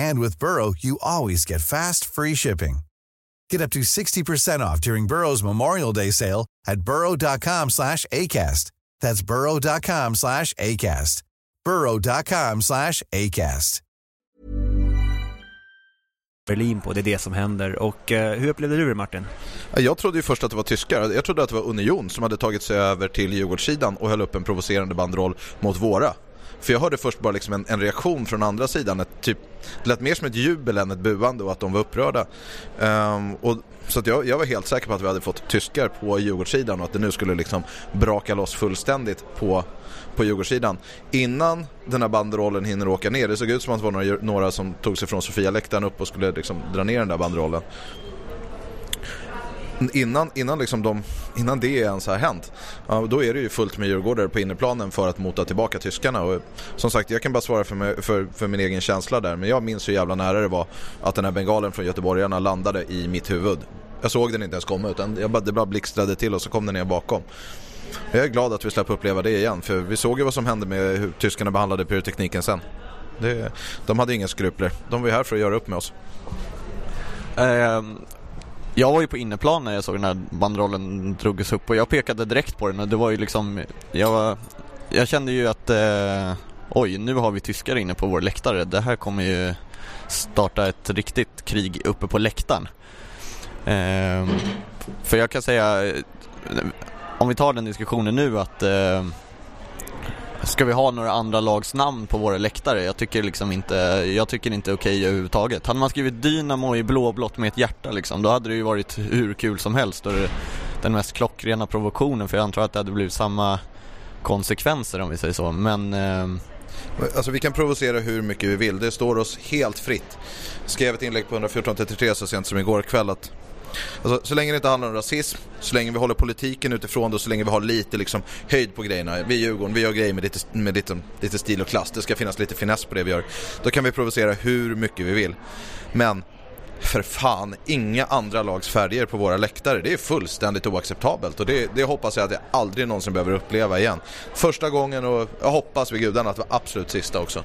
And with Burrow, you always get fast, free shipping. Get up to 60% off during Burrow's Memorial Day sale at burrow.com slash ACAST. That's burrow.com slash ACAST. burrow.com slash ACAST. Berlin på. Det är det som händer. Och eh, hur upplevde du det Martin? Jag trodde ju först att det var tyskar. Jag trodde att det var Union som hade tagit sig över till Djurgårdssidan och höll upp en provocerande banderoll mot våra. För jag hörde först bara liksom en, en reaktion från andra sidan. Ett, typ, det lät mer som ett jubel än ett buande och att de var upprörda. Um, och, så att jag, jag var helt säker på att vi hade fått tyskar på Djurgårdssidan och att det nu skulle liksom braka loss fullständigt på, på Djurgårdssidan. Innan den här banderollen hinner åka ner, det såg ut som att det var några, några som tog sig från Sofia-läktaren upp och skulle liksom dra ner den där banderollen innan, innan, liksom de, innan det ens har hänt, ja, då är det ju fullt med djurgårdare på innerplanen för att mota tillbaka tyskarna. Och, som sagt, jag kan bara svara för, mig, för, för, min egen känsla där, men jag minns hur jävla nära det var att den här bengalen från göteborgarna landade i mitt huvud. Jag såg den inte ens komma utan jag bara, det bara blixtrade till och så kom den ner bakom. Jag är glad att vi slapp uppleva det igen för vi såg ju vad som hände med hur tyskarna behandlade pyrotekniken sen. Det, de hade inga skrupler. De var ju här för att göra upp med oss. Um jag var ju på inneplan när jag såg den här banderollen drogs upp och jag pekade direkt på den och det var ju liksom, jag, jag kände ju att eh, oj, nu har vi tyskar inne på vår läktare. Det här kommer ju starta ett riktigt krig uppe på läktaren. Eh, för jag kan säga, eh, om vi tar den diskussionen nu att eh, Ska vi ha några andra lags namn på våra läktare? Jag tycker liksom inte, jag tycker inte okej okay överhuvudtaget. Hade man skrivit Dynamo i blåblått med ett hjärta liksom, då hade det ju varit hur kul som helst och det, den mest klockrena provokationen för jag antar att det hade blivit samma konsekvenser om vi säger så, men eh... Alltså vi kan provocera hur mycket vi vill, det står oss helt fritt. Jag skrev ett inlägg på 114.33 så sent som igår kväll att Alltså, så länge det inte handlar om rasism, så länge vi håller politiken utifrån det och så länge vi har lite liksom, höjd på grejerna. Vi i Djurgården, vi gör grejer med, lite, med lite, lite stil och klass. Det ska finnas lite finess på det vi gör. Då kan vi provocera hur mycket vi vill. Men för fan, inga andra lags färger på våra läktare. Det är fullständigt oacceptabelt och det, det hoppas jag att jag aldrig någonsin behöver uppleva igen. Första gången och jag hoppas vid gudarna att det var absolut sista också.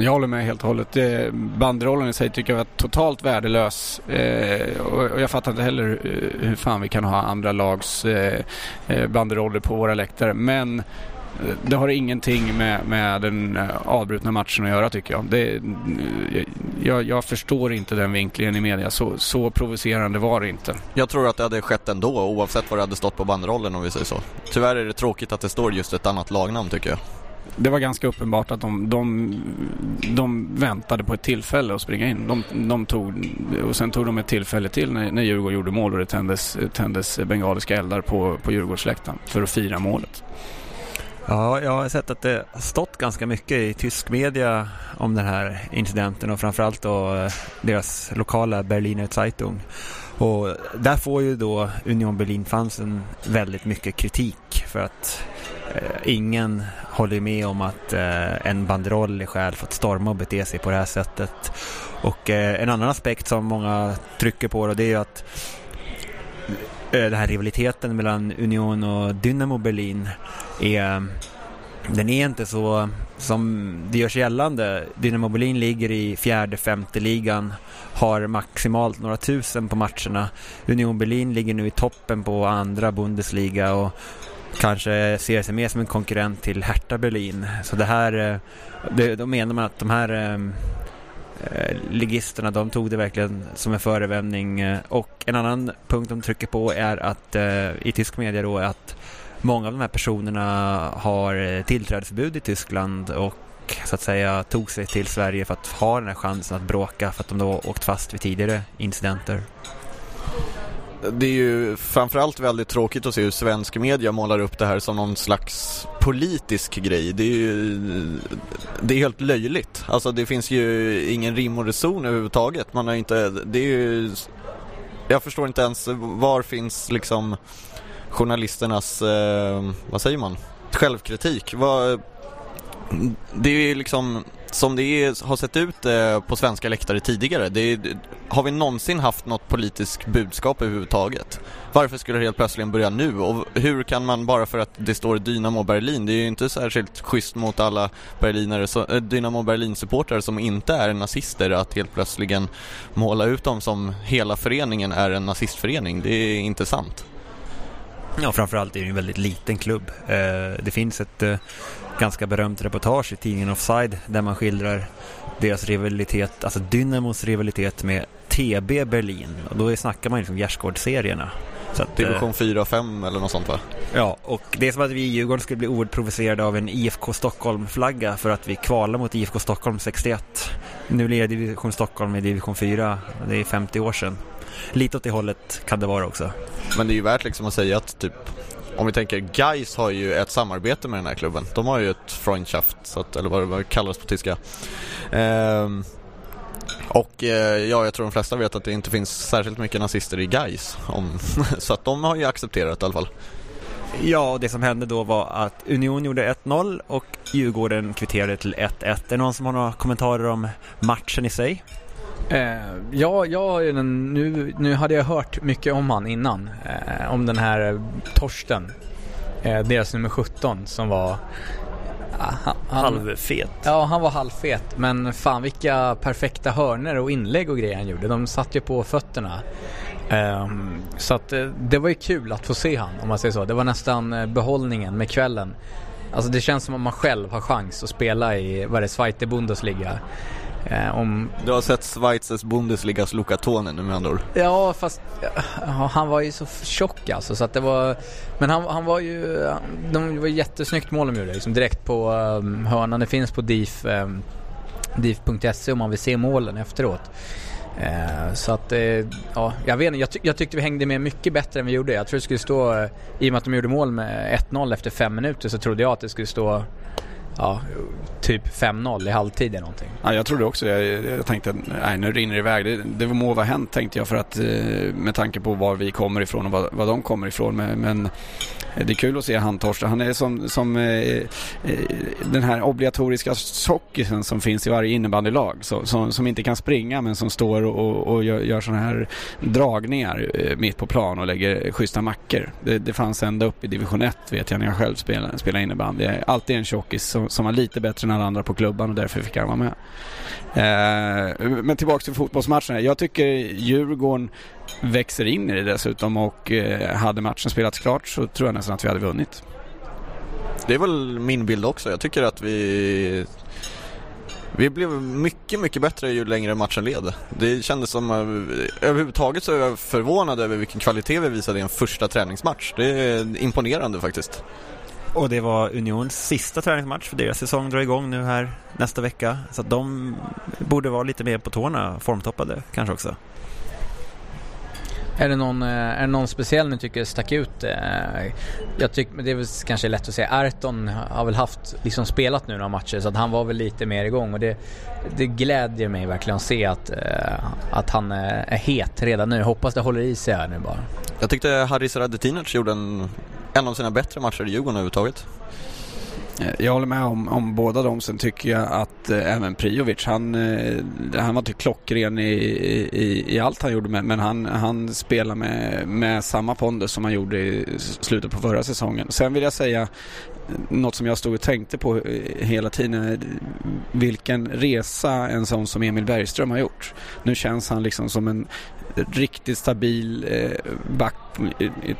Jag håller med helt och hållet. Eh, banderollen i sig tycker jag var totalt värdelös. Eh, och jag fattar inte heller eh, hur fan vi kan ha andra lags banderoller på våra läktare. Men det har ingenting med, med den avbrutna matchen att göra tycker jag. Det, jag. Jag förstår inte den vinklingen i media. Så, så provocerande var det inte. Jag tror att det hade skett ändå oavsett vad det hade stått på banderollen om vi säger så. Tyvärr är det tråkigt att det står just ett annat lagnamn tycker jag det var ganska uppenbart att de, de, de väntade på ett tillfälle att springa in. De, de, tog, och sen tog de ett tillfälle till när, när Djurgården gjorde mål och det tändes, tändes bengaliska eldar på, på Djurgårdsläktaren för att fira målet. Ja, jag har sett att det har stått ganska mycket i tysk media om den här incidenten och framförallt då eh, deras lokala Berliner Zeitung. Och där får ju då Union Berlin-fansen väldigt mycket kritik för att eh, ingen håller med om att eh, en banderoll är skäl för att storma och bete sig på det här sättet. Och eh, en annan aspekt som många trycker på då, det är ju att eh, den här rivaliteten mellan Union och Dynamo Berlin är den är inte så som det görs gällande. Dynamo Berlin ligger i fjärde, femte ligan, har maximalt några tusen på matcherna. Union Berlin ligger nu i toppen på andra Bundesliga och kanske ser sig mer som en konkurrent till Hertha Berlin. Så det här, eh, det, då menar man att de här eh, eh, ligisterna, de tog det verkligen som en förevändning. Eh, och en annan punkt de trycker på är att eh, i tysk media då är att många av de här personerna har eh, tillträdesförbud i Tyskland och så att säga tog sig till Sverige för att ha den här chansen att bråka för att de då åkt fast vid tidigare incidenter. Det är ju framförallt väldigt tråkigt att se hur svensk media målar upp det här som någon slags politisk grej. Det är ju det är helt löjligt. Alltså det finns ju ingen rim och reson överhuvudtaget. Man har inte, det är ju, jag förstår inte ens var finns liksom journalisternas, eh, vad säger man, självkritik. Vad, det är ju liksom som det är, har sett ut eh, på svenska läktare tidigare. Det är, har vi någonsin haft något politiskt budskap överhuvudtaget? Varför skulle det helt plötsligt börja nu? Och hur kan man bara för att det står Dynamo Berlin, det är ju inte särskilt schysst mot alla Berlinare, så, eh, Dynamo Berlin-supportrar som inte är nazister att helt plötsligt måla ut dem som hela föreningen är en nazistförening. Det är inte sant. Ja, framförallt är det en väldigt liten klubb. Eh, det finns ett eh, ganska berömt reportage i tidningen Offside där man skildrar deras rivalitet, alltså Dynamos rivalitet med TB Berlin. Och då snackar man liksom gärdsgårdsserierna. Att, Division eh, 4 5 eller något sånt va? Ja, och det är som att vi i Djurgården skulle bli oerhört provocerade av en IFK Stockholm-flagga för att vi kvalar mot IFK Stockholm 61. Nu lirar Division Stockholm i Division 4, det är 50 år sedan. Lite åt det hållet kan det vara också. Men det är ju värt liksom att säga att typ om vi tänker, Geis har ju ett samarbete med den här klubben. De har ju ett Freundschaft, så att, eller vad det kallas på tyska. Ehm, och eh, ja, jag tror de flesta vet att det inte finns särskilt mycket nazister i Geis. Om, [LAUGHS] så att de har ju accepterat i alla fall. Ja, och det som hände då var att Union gjorde 1-0 och Djurgården kvitterade till 1-1. Är det någon som har några kommentarer om matchen i sig? Eh, ja, jag, nu, nu hade jag hört mycket om han innan. Eh, om den här Torsten. Eh, deras nummer 17 som var... Ah, han, Halvfet. Ja, han var halvfet. Men fan vilka perfekta hörner och inlägg och grejer han gjorde. De satt ju på fötterna. Ehm, så att det var ju kul att få se han om man säger så. Det var nästan eh, behållningen med kvällen. Alltså det känns som att man själv har chans att spela i, vad är det, Zweite Bundesliga. Eh, om, Du har sett Schweizers Bundesligas Luca Toni nu med andra ord. Ja, fast ja, han var ju så tjock alltså så att det var Men han, han var ju De var jättesnyggt mål de gjorde liksom direkt på um, hörnan. Det finns på DIF um, DIF.se om man vill se målen efteråt. Eh, så att, eh, ja, jag vet inte. Jag, ty- jag tyckte vi hängde med mycket bättre än vi gjorde. Jag tror det skulle stå, i och med att de gjorde mål med 1-0 efter fem minuter så trodde jag att det skulle stå Ja, typ 5-0 i halvtid eller någonting. Ja, jag trodde också det. Jag, jag tänkte, nej nu rinner det iväg. Det, det må vara hänt tänkte jag för att eh, med tanke på var vi kommer ifrån och vad, var de kommer ifrån. Men, men det är kul att se han Torsten. Han är som, som eh, eh den här obligatoriska tjockisen som finns i varje innebandylag. Så, som, som inte kan springa men som står och, och gör, gör sådana här dragningar eh, mitt på plan och lägger schyssta mackor. Det, det fanns ända upp i division 1 vet jag när jag själv spelade, spelade innebandy. Är alltid en tjockis som, som var lite bättre än alla andra på klubban och därför fick han vara med. Eh, men tillbaka till fotbollsmatchen. Jag tycker Djurgården växer in i det dessutom och eh, hade matchen spelats klart så tror jag nästan att vi hade vunnit. Det är väl min bild också. Jag tycker att vi vi blev mycket, mycket bättre ju längre matchen led. Det kändes som, eh, överhuvudtaget så är jag förvånad över vilken kvalitet vi visade i en första träningsmatch. Det är imponerande faktiskt. Och det var Unions sista träningsmatch för deras säsong drar igång nu här nästa vecka. Så att de borde vara lite mer på tårna, formtoppade kanske också. Är det någon, eh, är det någon speciell ni tycker stack ut? Eh, jag tycker, det är väl kanske lätt att säga. Arton har väl haft, liksom spelat nu några matcher så att han var väl lite mer igång och det, det glädjer mig verkligen att se att, eh, att han är är het redan nu. Hoppas det håller i sig här nu bara. Jag tyckte Haris Radetinac gjorde en, en av sina bättre matcher i Djurgården överhuvudtaget. Eh, jag håller med om, om båda dem. Sen tycker jag att eh, även Priovic, han, eh, han var inte klockren i, i, i allt han gjorde. Men, men han, han spelar med, med samma pondus som han gjorde i slutet på förra säsongen. Sen vill jag säga eh, något som jag stod och tänkte på eh, hela tiden. Vilken resa en sån som Emil Bergström har gjort. Nu känns han liksom som en riktigt stabil eh, back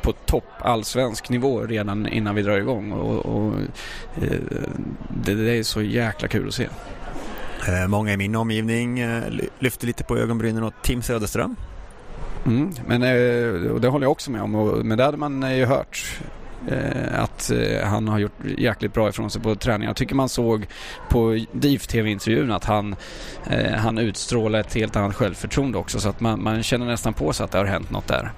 på topp allsvensk nivå redan innan vi drar igång. Och, och, eh, det, det är så jäkla kul att se. Eh, många i min omgivning eh, ly- lyfter lite på ögonbrynen åt Tim Söderström. Mm, men och det håller jag också med om. Men det hade man ju hört. Att han har gjort jäkligt bra ifrån sig på träning. Jag tycker man såg på DIF TV-intervjun att han, han utstrålar ett helt annat självförtroende också. Så att man, man känner nästan på sig att det har hänt något där.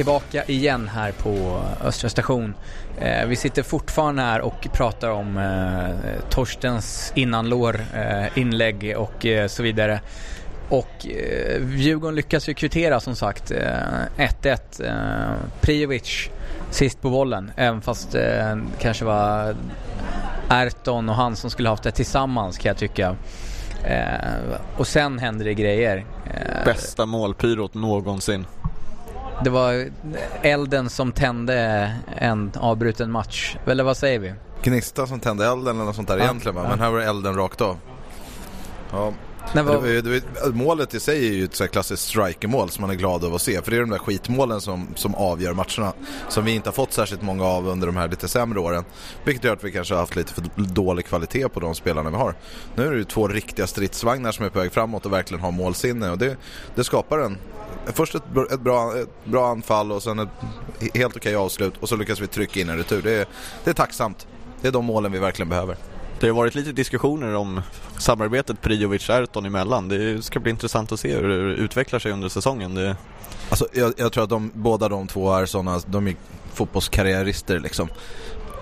Tillbaka igen här på Östra station. Eh, vi sitter fortfarande här och pratar om eh, Torstens innanlår, eh, inlägg och eh, så vidare. Och eh, Djurgården lyckas ju kvittera som sagt. Eh, 1-1. Eh, Prijovic sist på bollen, även fast eh, kanske var Erton och han som skulle haft det tillsammans kan jag tycka. Eh, och sen händer det grejer. Eh, Bästa målpyrot någonsin det var elden som tände en avbruten match. Eller vad säger vi? Gnista som tände elden eller något sånt där Ja. egentligen. Men här var det elden rakt av. Ja. Nej, vad- Det det var- målet i sig är ju ett klassiskt strikermål som man är glad över att se. För det är de där skitmålen som, som avgör matcherna. Som vi inte har fått särskilt många av under de här lite sämre åren. Vilket gör att vi kanske har haft lite för dålig kvalitet på de spelarna vi har. Nu är det ju två riktiga stridsvagnar som är på väg framåt och verkligen har målsinne. Och det, det skapar en Först ett, bra- ett, bra, ett bra anfall och sen ett helt okej avslut och så lyckas vi trycka in en retur. Det är, det är tacksamt. Det är de målen vi verkligen behöver. Det har varit lite diskussioner om samarbetet Prijovic-Erton emellan. Det ska bli intressant att se hur det utvecklar sig under säsongen. Det... Alltså, jag, jag tror att de, båda de två är sådana, de är fotbollskarriärister liksom.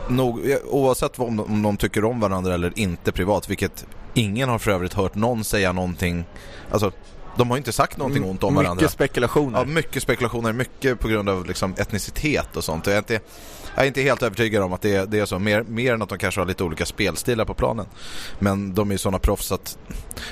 Nog, oavsett om de, om de tycker om varandra eller inte privat, vilket ingen har för övrigt hört någon säga någonting, alltså de har inte sagt någonting ont om Mycket varandra. spekulationer. Ja, mycket spekulationer, mycket på grund av liksom, etnicitet och sånt. Inte, jag är inte helt övertygad om att det, är- det är så, mer, mer än att de kanske har lite olika spelstilar på planen. Men de är ju sådana proffs att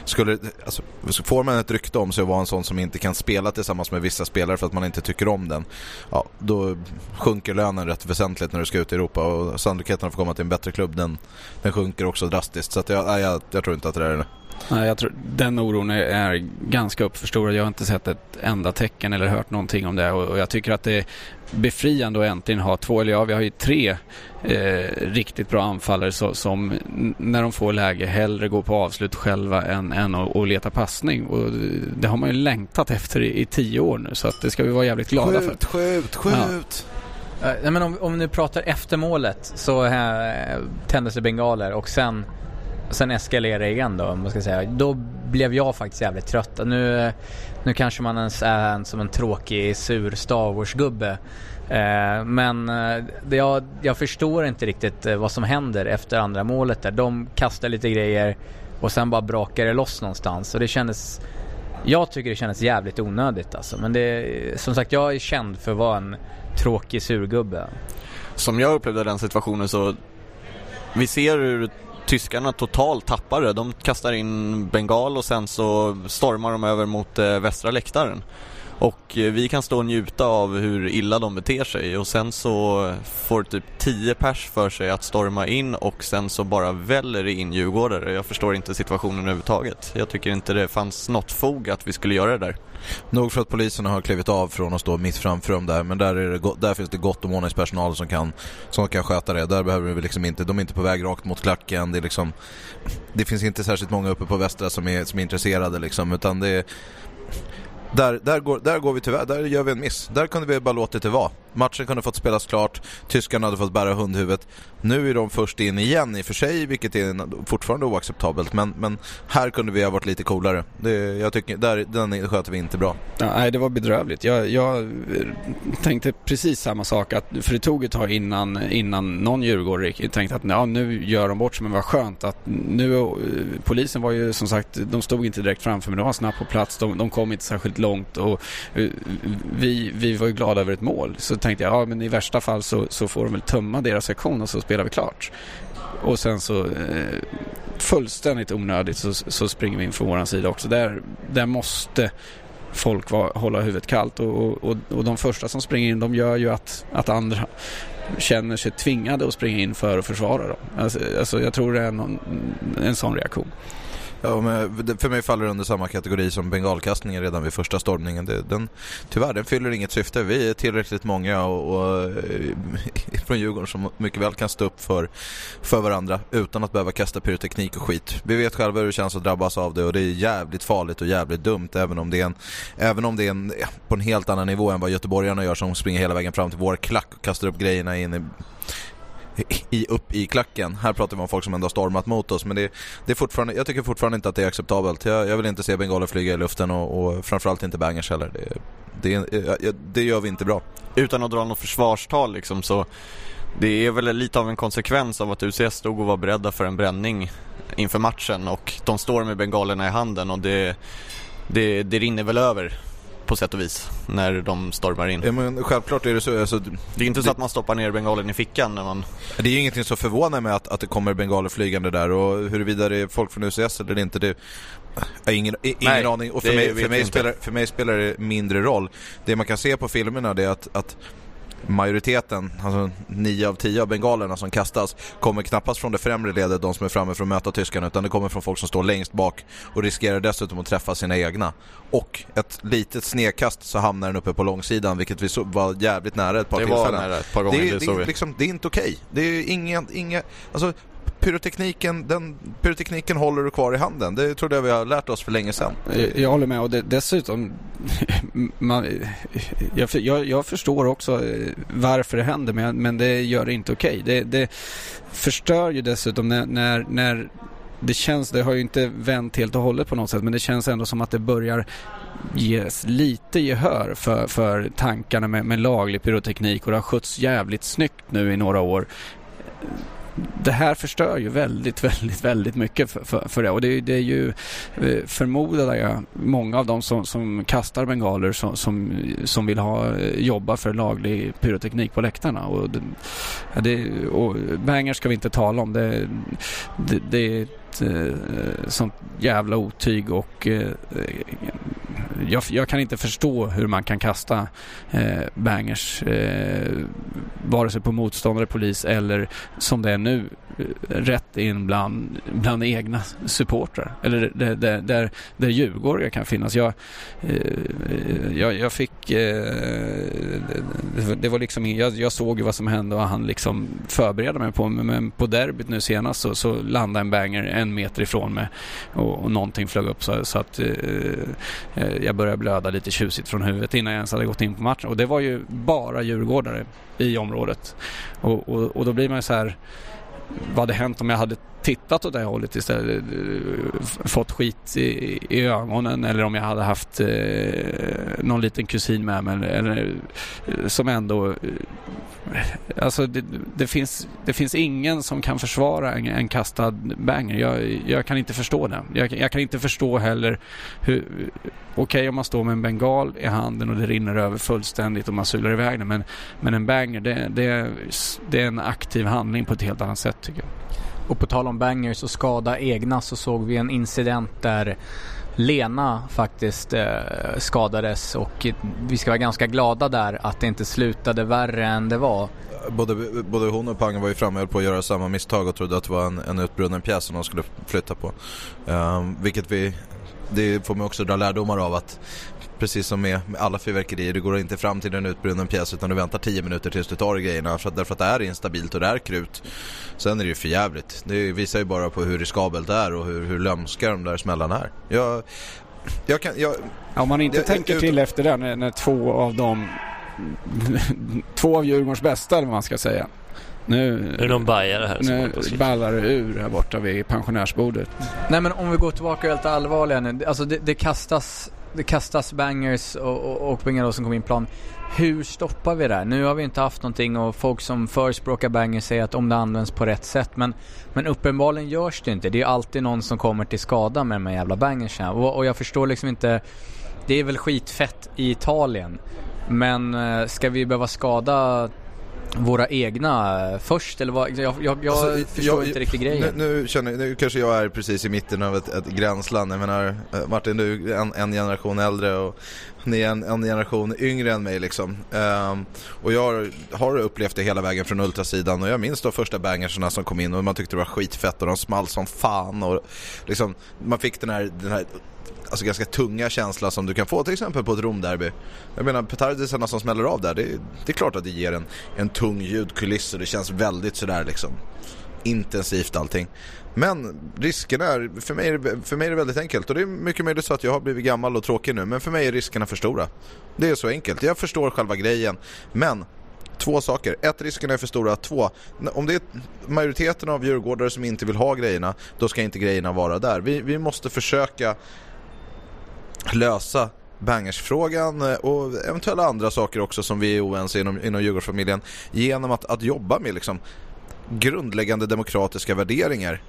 skulle, alltså, får man ett rykte om sig att vara en sån som inte kan spela tillsammans med vissa spelare för att man inte tycker om den, ja, då sjunker lönen rätt väsentligt när du ska ut i Europa och sannolikheten att få komma till en bättre klubb den, den sjunker också drastiskt. Så att jag, jag, jag tror inte att det där är det. Nej, jag tror den oron är, är ganska uppförstorad. Jag har inte sett ett enda tecken eller hört någonting om det och, och jag tycker att det befriande att äntligen ha två, eller ja, vi har ju tre eh, riktigt bra anfallare så, som när de får läge hellre går på avslut själva än, än att, att leta passning. Och det har man ju längtat efter i, i tio år nu så att det ska vi vara jävligt glada för. Skjut, skjut, skjut! Eh, nej, men om, om vi nu pratar efter målet så uh, tändes det bengaler och sen, sen eskalerade det igen då, man ska säga. Då blev jag faktiskt jävligt trött. Nu, nu kanske man ens är en, som en tråkig, sur Star Wars-gubbe. Eh, men eh, det, jag, jag förstår inte riktigt eh, vad som händer efter andra målet där. De kastar lite grejer och sen bara brakar det loss någonstans. Och det kändes... Jag tycker det kändes jävligt onödigt alltså. Men det, som sagt, jag är känd för att vara en tråkig surgubbe. Som jag upplevde den situationen så vi ser hur tyskarna totalt tappar det. De kastar in bengal och sen så stormar de över mot eh, västra läktaren. Och eh, vi kan stå och njuta av hur illa de beter sig och sen så får typ 10 pers för sig att storma in och sen så bara väller det in djurgårdare. Jag förstår inte situationen överhuvudtaget. Jag tycker inte det fanns något fog att vi skulle göra det där. Nog för att poliserna har klivit av från att stå mitt framför dem där, men där, är det där finns det gott om ordningspersonal som kan, som kan sköta det. Där behöver vi liksom inte, de är inte på väg rakt mot klacken. Det, är liksom, det finns inte särskilt många uppe på Västra som är, som är intresserade liksom, utan det är, där, där, går, där går vi tyvärr, där gör vi en miss. Där kunde vi bara låtit det vara. Matchen kunde fått spelas klart, tyskarna hade fått bära hundhuvudet. Nu är de först in igen i och för sig, vilket är fortfarande oacceptabelt. Men, men här kunde vi ha varit lite coolare. Det, jag tycker, där, den sköter vi inte bra. Ja, nej, det var bedrövligt. Jag, jag eh, tänkte precis samma sak. Att, för det tog ett tag innan, innan någon djurgårdare tänkte att ja, nu gör de bort sig. Men vad skönt att nu... Eh, polisen var ju som sagt, de stod inte direkt framför men de var snabbt på plats. De, de kom inte särskilt långt och eh, vi, vi var ju glada över ett mål. Så tänkte jag, ja men i värsta fall så, så får de väl tömma deras sektion och så spelar vi klart. Och sen så eh, fullständigt onödigt så, så springer vi in från våran sida också. Där, där måste folk var, hålla huvudet kallt och, och, och de första som springer in de gör ju att, att andra känner sig tvingade att springa in för att försvara dem. Alltså, alltså jag tror det är någon, en sån reaktion. Ja, men för mig faller det under samma kategori som bengalkastningen redan vid första stormningen. Det, den, tyvärr, den fyller inget syfte. Vi är tillräckligt många och, och eh, [LAUGHS] från Djurgården som mycket väl kan stå upp för, för varandra utan att behöva kasta pyroteknik och skit. Vi vet själva hur det känns att drabbas av det och det är jävligt farligt och jävligt dumt även om det är, en, även om det är en, på en helt annan nivå än vad göteborgarna gör som springer hela vägen fram till vår klack och kastar upp grejerna in i i, upp i klacken. Här pratar vi om folk som ändå har stormat mot oss men det, det är fortfarande, jag tycker fortfarande inte att det är acceptabelt. Jag, jag vill inte se bengaler flyga i luften och, och framförallt inte bangers heller. Det, det, det gör vi inte bra. Utan att dra något försvarstal liksom så det är väl lite av en konsekvens av att UCS stod och var beredda för en bränning inför matchen och de står med bengalerna i handen och det, det, det rinner väl över på sätt och vis när de stormar in. Ja, men självklart är det så. Alltså, Det är inte så att man stoppar ner bengalen i fickan när man... Det är ju ingenting som förvånar mig att, att det kommer bengaler flygande där och huruvida det är folk från UCS eller inte, det har ingen, ingen Nej, aning. Och för det mig, för, mig spelar, för mig spelar det mindre roll. Det man kan se på filmerna det är att, att majoriteten, alltså 9 av 10 av bengalerna som kastas, kommer knappast från det främre ledet, de som är framme för att möta tyskarna, utan det kommer från folk som står längst bak och riskerar dessutom att träffa sina egna. Och ett litet snedkast så hamnar den uppe på långsidan, vilket vi så, var jävligt nära ett par Det var tillfällen. nära ett par gånger, det, det det, liksom, det är inte okej. Det är ingen, inga, alltså pyrotekniken, den, pyrotekniken håller du kvar i handen. Det trodde jag vi har lärt oss för länge sedan. Jag, jag håller med och det, dessutom, [LAUGHS] man, eh, jag, jag, jag förstår också eh, varför det händer men, men det gör det inte okej. Det, det förstör ju dessutom när, när, när det känns, det har ju inte vänt helt och hållet på något sätt men det känns ändå som att det börjar ges lite gehör för, för tankarna med, med laglig pyroteknik och det har skötts jävligt snyggt nu i några år det här förstör ju väldigt, [LAUGHS] väldigt, väldigt mycket för, för, för det. Och det, det är ju, eh, förmodar jag, många av dem som, som kastar bengaler som, som, som vill ha, eh, jobba för laglig pyroteknik på läktarna. Och, det, ja, det, och bangers ska vi inte tala om. Det, det, det är ett eh, sånt jävla otyg och jag, jag kan inte förstå hur man kan kasta eh, bangers eh, vare sig på motståndare, polis eller som det är nu eh, rätt in bland, bland egna supportrar. Eller där, där, där, där djurgårdare kan finnas. Jag, eh, jag, jag fick... Eh, det, det var liksom, jag, jag såg ju vad som hände och han liksom förberedde mig på men på derbyt nu senast så, så landade en banger en meter ifrån mig och, och någonting flög upp så, så att eh, eh jag började blöda lite tjusigt från huvudet innan jag ens hade gått in på matchen. Och det var ju bara djurgårdare i området. Och, och, och då blir man ju så här, vad hade hänt om jag hade tittat åt det här hållet istället, eh, fått skit i, i ögonen eller om jag hade haft eh, någon liten kusin med mig eller, eller eh, som ändå eh, Alltså det, det, finns, det finns ingen som kan försvara en, en kastad banger. Jag, jag kan inte förstå det. Jag, jag kan inte förstå heller hur... Okej okay, om man står med en bengal i handen och det rinner över fullständigt och man sular iväg den. Men, men en banger det, det, det är en aktiv handling på ett helt annat sätt tycker jag. Och på tal om bangers och skada egna så såg vi en incident där Lena faktiskt eh, skadades och vi ska vara ganska glada där att det inte slutade värre än det var. Både, både hon och Pangen var ju framme och höll på att göra samma misstag och trodde att det var en, en utbrunnen pjäs som de skulle flytta på. Um, vilket vi, det får man också dra lärdomar av att precis som med, med alla fyrverkerier, du går inte fram till en utbrunnen pjäs utan du väntar 10 minuter tills du tar grejerna för att, därför att det är instabilt och det är krut. Sen är det ju för jävligt. Det visar ju bara på hur riskabelt det är och hur, hur lömska de där smällarna är. Jag, jag kan, jag, Ja, om man inte jag- tänker jag- till efter det när, när två av dem [LAUGHS] två av Djurgårdens bästa eller vad man ska säga. Nu, Nu är bajare här nu ballar det ur här borta vid pensionärsbordet. Nej men om vi går tillbaka helt allvarliga nu. Alltså det, det kastas det kastas bangers och, och, och pengar som kommer in plan. Hur stoppar vi det här? Nu har vi inte haft någonting och folk som förespråkar bangers säger att om det används på rätt sätt. Men, men uppenbarligen görs det inte. Det är alltid någon som kommer till skada med de här jävla bangersen. Och, och jag förstår liksom inte. Det är väl skitfett i Italien. Men eh, ska vi behöva skada våra egna eh, först eller vad? Jag, jag, jag Alltså, förstår jag- inte riktigt grejen. Nu, nu, känner, nu kanske jag är precis i mitten av ett, ett gränsland. Jag menar, eh, Martin du är en, en generation äldre och ni är en, en generation yngre än mig liksom. Ehm, och jag har, har upplevt det hela vägen från ultrasidan och jag minns de första bangerserna som kom in och man tyckte det var skitfett och de small som fan och liksom, man fick den här, den här alltså ganska tunga känsla som du kan få till exempel på ett Romderby. Jag menar petardisarna som smäller av där, det, är- det är klart att det ger en, en tung ljudkuliss och det känns väldigt sådär liksom intensivt allting. Men riskerna är, för mig, är det- för mig är det väldigt enkelt och det är mycket möjligt så att jag har blivit gammal och tråkig nu men för mig är riskerna för stora. Det är så enkelt, jag förstår själva grejen men Två saker. Ett, riskerna är för stora. Två, om det är majoriteten av djurgårdare som inte vill ha grejerna, då ska inte grejerna vara där. Vi, vi måste försöka lösa bangersfrågan eh, och eventuella andra saker också som vi är oense inom, inom Djurgårdsfamiljen genom att, att jobba med liksom grundläggande demokratiska värderingar.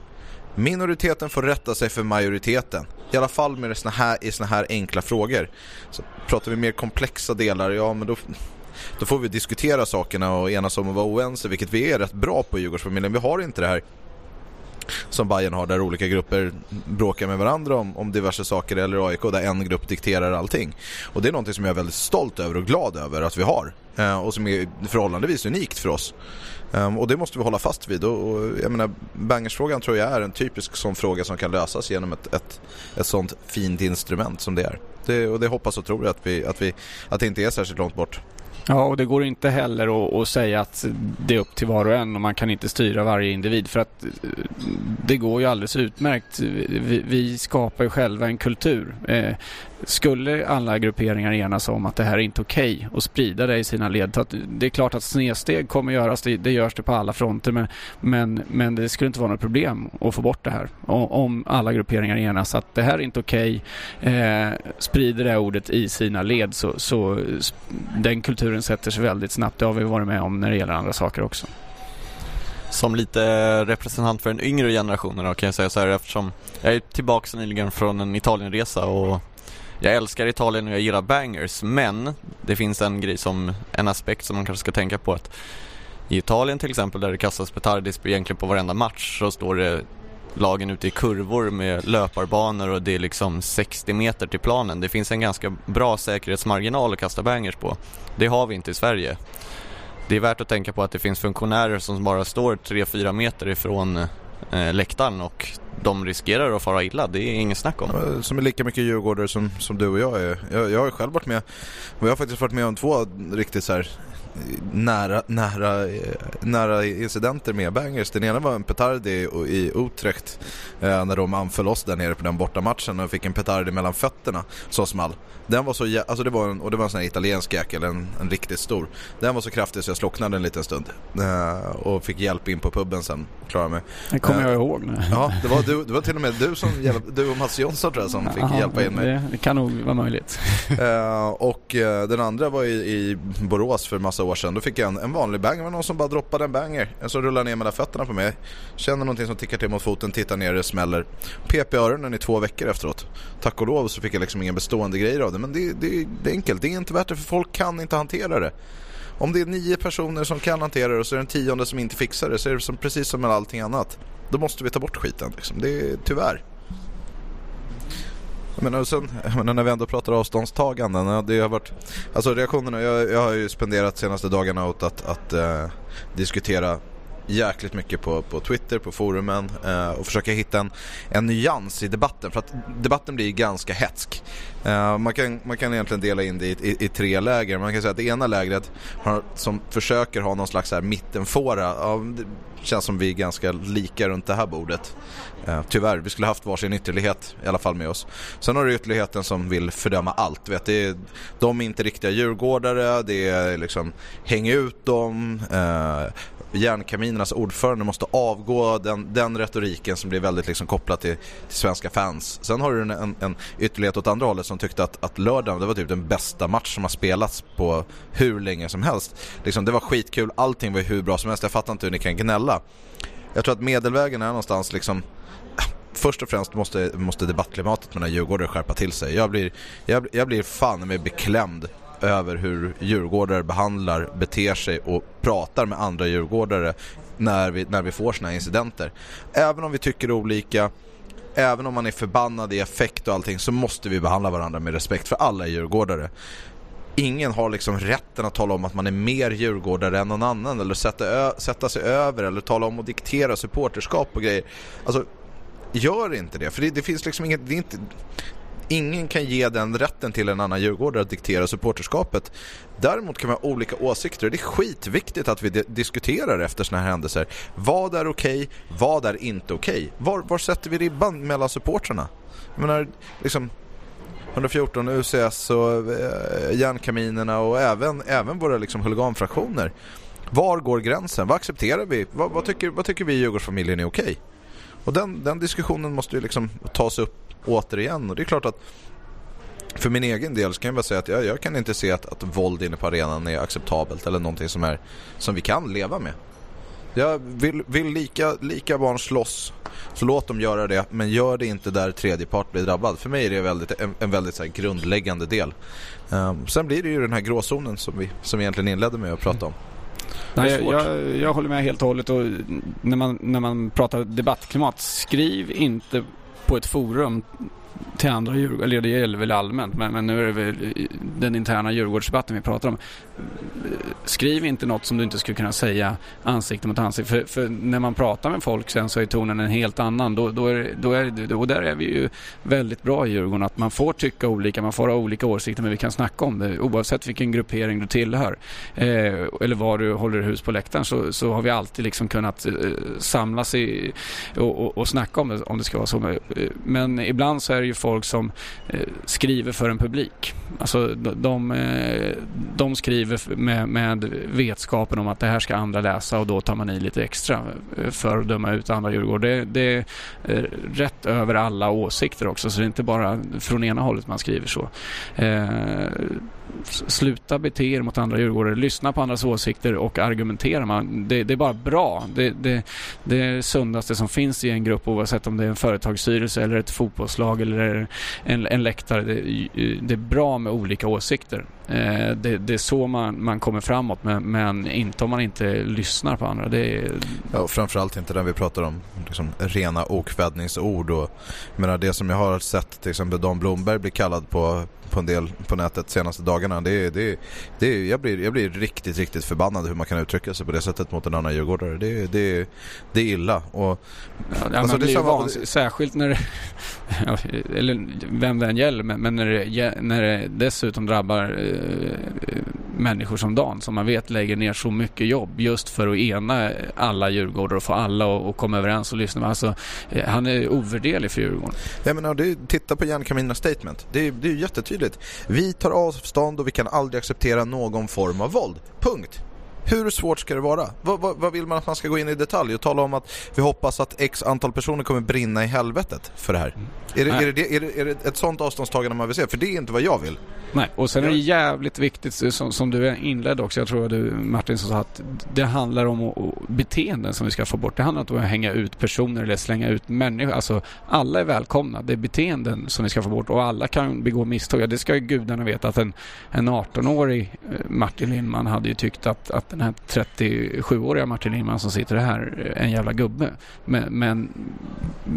Minoriteten får rätta sig för majoriteten. I alla fall med såna här, i såna här enkla frågor. Så pratar vi mer komplexa delar, ja men då, då får vi diskutera sakerna och enas om att vara oense, vilket vi är rätt bra på i Djurgårdsfamiljen. Vi har inte det här som Bayern har där olika grupper bråkar med varandra om, om diverse saker eller AIK där en grupp dikterar allting. Och det är någonting som jag är väldigt stolt över och glad över att vi har eh, och som är förhållandevis unikt för oss. Um, och det måste vi hålla fast vid. Och, och, jag menar, bangersfrågan tror jag är en typisk sån fråga som kan lösas genom ett, ett, ett sånt fint instrument som det är. Det, och det hoppas och tror jag att, vi, att, vi, att det inte är särskilt långt bort. Ja, och det går inte heller att, att, säga att det är upp till var och en och man kan inte styra varje individ för att eh, det går ju alldeles utmärkt. Vi, vi skapar ju själva en kultur. Eh, skulle alla grupperingar enas om att det här är inte okej okay och sprida det i sina led. det är klart att snedsteg kommer göras, det, det görs det på alla fronter men, men, men det skulle inte vara något problem att få bort det här. Om alla grupperingar enas att det här är inte okej, okay, eh, sprider det här ordet i sina led så, så den kulturen sätter sig väldigt snabbt. Det har vi varit med om när det gäller andra saker också. Som lite representant för den yngre generationen då, kan jag säga så här eftersom jag är tillbaka nyligen från en Italienresa och jag älskar Italien och jag gillar bangers men det finns en grej som, en aspekt som man kanske ska tänka på att i Italien till exempel där det kastas petardis egentligen på varenda match så står det lagen ute i kurvor med löparbanor och det är liksom 60 meter till planen. Det finns en ganska bra säkerhetsmarginal att kasta bangers på. Det har vi inte i Sverige. Det är värt att tänka på att det finns funktionärer som bara står 3-4 meter ifrån eh, läktaren och de riskerar att fara illa, det är inget snack om. Som är lika mycket djurgårdare som, som du och jag är. Jag, jag har själv varit med, och jag har faktiskt varit med om två riktigt så här nära, nära, nära incidenter med bangers. Den ena var en petardi i Utrecht eh, när de anföll oss där nere på den borta matchen och fick en petardi mellan fötterna som small. Den var så, alltså det var en, och det var en sån här italiensk jäkel, en, en riktigt stor. Den var så kraftig så jag slocknade en liten stund eh, och fick hjälp in på puben sen. Klarade mig. Det kommer jag ihåg nu. Ja, det var, du, det var till och med du, som du och Mats Jonsson tror jag som fick Aha, hjälpa in mig. Det, det, kan nog vara möjligt. Eh, och den andra var i, i Borås för massa år sedan. Då fick jag en, en vanlig banger. Det var någon som bara droppade en banger. En som rullar ner mellan fötterna på mig. Känner någonting som tickar till mot foten, tittar ner, det smäller. Pep i öronen i två veckor efteråt. Tack och lov så fick jag liksom ingen bestående grejer av det. Men det, det, det är enkelt. Det är inte värt det för folk kan inte hantera det. Om det är nio personer som kan hantera det och så är det en tionde som inte fixar det så är det som, precis som med allting annat. Då måste vi ta bort skiten. Liksom. Det är tyvärr. Men sen, men när vi ändå pratar avståndstaganden, det har varit, alltså reaktionerna, jag, jag har ju spenderat senaste dagarna åt att, att eh, diskutera jäkligt mycket på, på Twitter, på forumen eh, och försöka hitta en, en nyans i debatten för att debatten blir ganska hetsk. Eh, man, kan, man kan egentligen dela in det i, i, i, tre läger. Man kan säga att det ena lägret har, som försöker ha någon slags här mittenfåra, ja, det känns som vi är ganska lika runt det här bordet. Eh, tyvärr, vi skulle haft varsin ytterlighet i alla fall med oss. Sen har du ytterligheten som vill fördöma allt. Vet, det är, de är inte riktiga djurgårdare, det är liksom häng ut dem. Eh, järnkaminernas ordförande måste avgå, den, den retoriken som blir väldigt liksom kopplad till, till svenska fans. Sen har du en, en, en ytterlighet åt andra hållet som tyckte att, att lördagen det var typ den bästa match som har spelats på hur länge som helst. Liksom, det var skitkul, allting var hur bra som helst. Jag fattar inte hur ni kan gnälla. Jag tror att medelvägen är någonstans liksom först och främst måste, måste debattklimatet mellan Djurgårdare skärpa till sig. Jag blir, jag, jag blir fan med beklämd över hur djurgårdare behandlar, beter sig och pratar med andra djurgårdare när vi, när vi får sådana här incidenter. Även om vi tycker olika, även om man är förbannad i effekt och allting så måste vi behandla varandra med respekt för alla djurgårdare. Ingen har liksom rätten att tala om att man är mer djurgårdare än någon annan eller sätta, sätta sig över eller tala om och diktera supporterskap och grejer. Alltså, gör inte det. För det, det finns liksom inget, det är inte, ingen kan ge den rätten till en annan djurgårdare att diktera supporterskapet. Däremot kan man ha olika åsikter och det är skitviktigt att vi diskuterar efter sådana här händelser. Vad är okej? Okay, vad är inte okej? Okay? Var, var sätter vi ribban mellan supportrarna? Jag menar, liksom 114 UCS och eh, järnkaminerna och även, även våra liksom huliganfraktioner. Var går gränsen? Vad accepterar vi? Vad, vad, tycker, vad tycker vi i Djurgårdsfamiljen är okej? Okay? Och den, den diskussionen måste ju liksom tas upp återigen. Och det är klart att för min egen del så kan jag bara säga att jag, jag kan inte se att, att våld inne på arenan är acceptabelt eller någonting som, är, som vi kan leva med. Jag vill, vill lika, lika barn slåss så låt dem göra det men gör det inte där tredje part blir drabbad. För mig är det väldigt, en, en väldigt så grundläggande del. Um, sen blir det ju den här gråzonen som vi, som vi egentligen inledde med att prata om. Nej, jag, jag håller med helt och hållet och när man, när man pratar debattklimat, skriv inte på ett forum till andra Djurgården, eller det gäller väl allmänt, men, men nu är det väl den interna Djurgårdsdebatten vi pratar om. Skriv inte något som du inte skulle kunna säga ansikte mot ansikte. För, för när man pratar med folk sen så är tonen en helt annan. Då, då är, då är, och där är vi ju väldigt bra i Djurgården. Att man får tycka olika, man får ha olika åsikter men vi kan snacka om det oavsett vilken gruppering du tillhör. Eh, eller var du håller hus på läktaren så, så har vi alltid liksom kunnat eh, samlas i, och, och, och snacka om det om det ska vara så. Men eh, ibland så är det ju folk som eh, skriver för en publik. Alltså de, de, eh, skriver med, med vetskapen om att det här ska andra läsa och då tar man i lite extra eh, för att döma ut andra Djurgården. Det, det är eh, rätt över alla åsikter också så det är inte bara från ena hållet man skriver så. Eh, Sluta bete er mot andra djurgårdare, lyssna på andras åsikter och argumentera. Man, det, det är bara bra. Det, det, det är det sundaste som finns i en grupp oavsett om det är en företagsstyrelse eller ett fotbollslag eller en, en läktare. Det, det är bra med olika åsikter. Eh, Det, det är så man, man kommer framåt men, men inte om man inte lyssnar på andra. Det är, Ja, och framförallt inte när vi pratar om liksom, rena okvädningsord. Och, jag menar, det som jag har sett till exempel Dan Blomberg bli kallad på, på en del på nätet senaste dagarna. Det, är- det, är- det, är- jag, blir, jag blir riktigt, riktigt förbannad hur man kan uttrycka sig på det sättet mot en annan djurgårdare. Det, det, det är illa. Och, Ja, alltså, blir ju samma- vans- särskilt när [LAUGHS] det, eller vem det än gäller, men, men när, det, när det dessutom drabbar eh, Eh, människor som Dan, som man vet lägger ner så mycket jobb just för att ena alla djurgårdar och få alla att komma överens och lyssna. Alltså, eh, han är ovärderlig för Djurgården. Jag menar, du, titta på Järnkaminernas statement. Det, är- det är ju jättetydligt. Vi tar avstånd och vi kan aldrig acceptera någon form av våld. Punkt. Hur svårt ska det vara? Vad, vad, vad vill man att man ska gå in i detalj och tala om att vi hoppas att x antal personer kommer brinna i helvetet för det här? Är det, är, det, är, det, är det ett sånt avståndstagande man vill se? För det är inte vad jag vill. Nej, och sen är det jävligt viktigt som, som du inledde också, jag tror att du Martin som sa att det handlar om att- beteenden som vi ska få bort. Det handlar inte om att hänga ut personer eller slänga ut människor. Alltså alla är välkomna. Det är beteenden som vi ska få bort och alla kan begå misstag. Ja, det ska ju gudarna veta att en, en 18-årig eh, Martin Lindman hade ju tyckt att, att den här 37-åriga Martin Lindman som sitter här är en jävla gubbe. Men, men,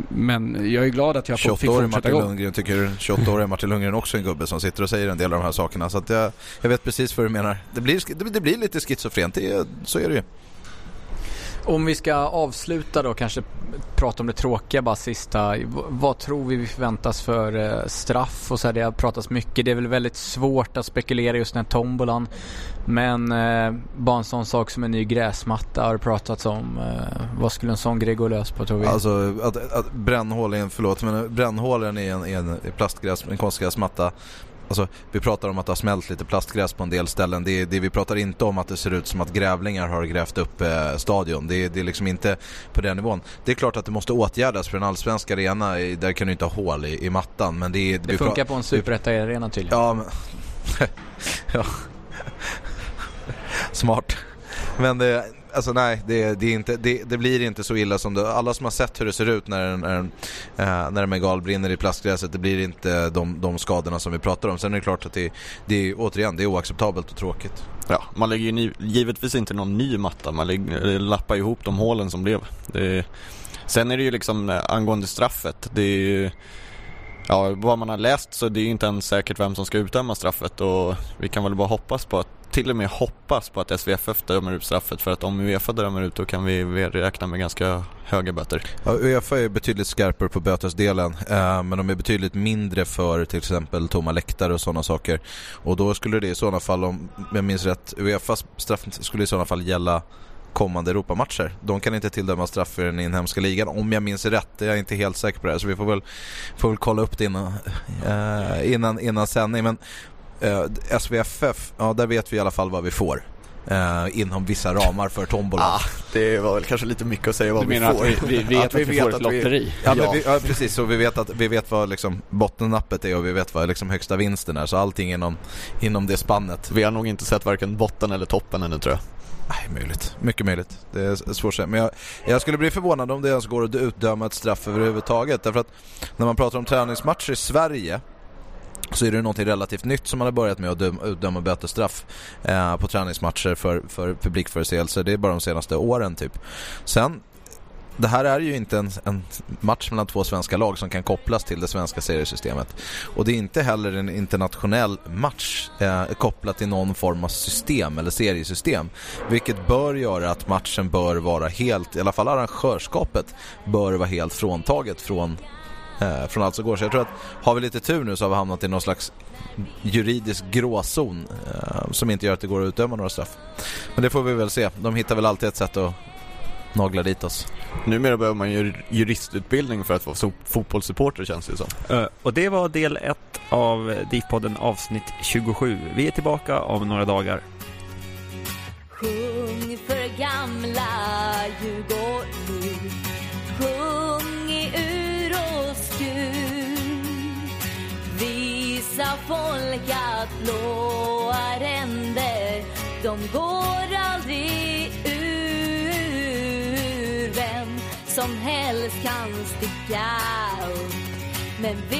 men jag är glad att jag fick 28-årig fortsätta Martin gå. Lundgren tycker 28-åriga Martin Lundgren också är en gubbe som sitter och säger en del av de här sakerna. Så jag, jag vet precis vad du menar. Det blir, det, det blir lite schizofrent, det, så är det ju. Om vi ska avsluta då kanske prata om det tråkiga bara sista. Vad tror vi vi förväntas för eh, straff och så här, det har pratats mycket. Det är väl väldigt svårt att spekulera just den här tombolan. Men eh, bara en sån sak som en ny gräsmatta har det pratats om. Eh, vad skulle en sån grej gå lös på tror vi? Alltså att, att brännhålen, förlåt men brännhålen är en, i en plastgräs, en konstgräsmatta Alltså vi pratar om att det har smält lite plastgräs på en del ställen. Det, det, vi pratar inte om att det ser ut som att grävlingar har grävt upp eh, stadion. Det, det är liksom inte på den nivån. Det är klart att det måste åtgärdas för en allsvensk arena, där kan du inte ha hål i, i mattan. Men det, det funkar på en superetta-arena tydligen. Ja, men... [LAUGHS] ja. Smart. Men det, alltså nej, det, det, är inte, det, det blir inte så illa som det... Alla som har sett hur det ser ut när en, när en, eh, när en megal brinner i plastgräset, det blir inte de, de skadorna som vi pratar om. Sen är det klart att det, det är, återigen, det är oacceptabelt och tråkigt. Ja, man lägger ju ny, givetvis inte någon ny matta, man lägger, eh, lappar ihop de hålen som blev. Det sen är det ju liksom eh, angående straffet, det är ju Ja, vad man har läst så det är ju inte ens säkert vem som ska utdöma straffet och vi kan väl bara hoppas på att, till och med hoppas på att SVFF dömer ut straffet för att om Uefa dömer ut då kan vi räkna med ganska höga böter. Ja, Uefa är betydligt skarpare på bötesdelen eh, men de är betydligt mindre för till exempel tomma läktare och sådana saker. Och då skulle det i sådana fall, om jag minns rätt, Uefas straff skulle i sådana fall gälla kommande Europamatcher. De kan inte tilldöma straff för den inhemska ligan om jag minns rätt. Jag är inte helt säker på det här så vi får väl, får väl kolla upp det innan, eh, innan, innan sändning. Men eh, SVFF, ja där vet vi i alla fall vad vi får. Eh, inom vissa ramar för tombola. Ah, det var väl kanske lite mycket att säga vad Du vi menar får. [LAUGHS] att vi- vi vet att vi får ett lotteri? Ja, men vi, ja precis, så vi vet, att, vi vet vad liksom bottennappet är och vi vet vad liksom högsta vinsten är. Så allting inom, inom det spannet. Vi har nog inte sett varken botten eller toppen ännu tror jag. Nej, möjligt. Mycket möjligt. Det är svårt att säga. Men jag, jag skulle bli förvånad om det ens går att utdöma ett straff överhuvudtaget. Därför att när man pratar om träningsmatcher i Sverige så är det något relativt nytt som man har börjat med att döma, bötesstraff eh, på träningsmatcher för, för publikförseelser. Det är bara de senaste åren typ. Sen det här är ju inte en, en, match mellan två svenska lag som kan kopplas till det svenska seriesystemet. Och det är inte heller en internationell match eh, kopplat till någon form av system eller seriesystem. Vilket bör göra att matchen bör vara helt, i alla fall arrangörskapet, bör vara helt fråntaget från eh, från allt som går. Så jag tror att har vi lite tur nu så har vi hamnat i någon slags juridisk gråzon eh, som inte gör att det går att utdöma några straff. Men det får vi väl se. De hittar väl alltid ett sätt att nagla dit oss. Numera behöver man ju juristutbildning för att vara fotbollssupporter känns det som. Uh, och det var del ett av DIF-podden avsnitt 27. Vi är tillbaka om några dagar. Sjung för gamla Djurgården Sjung i ur och skur Visa folk att blåa ränder de går som helst kan sticka upp. Men vi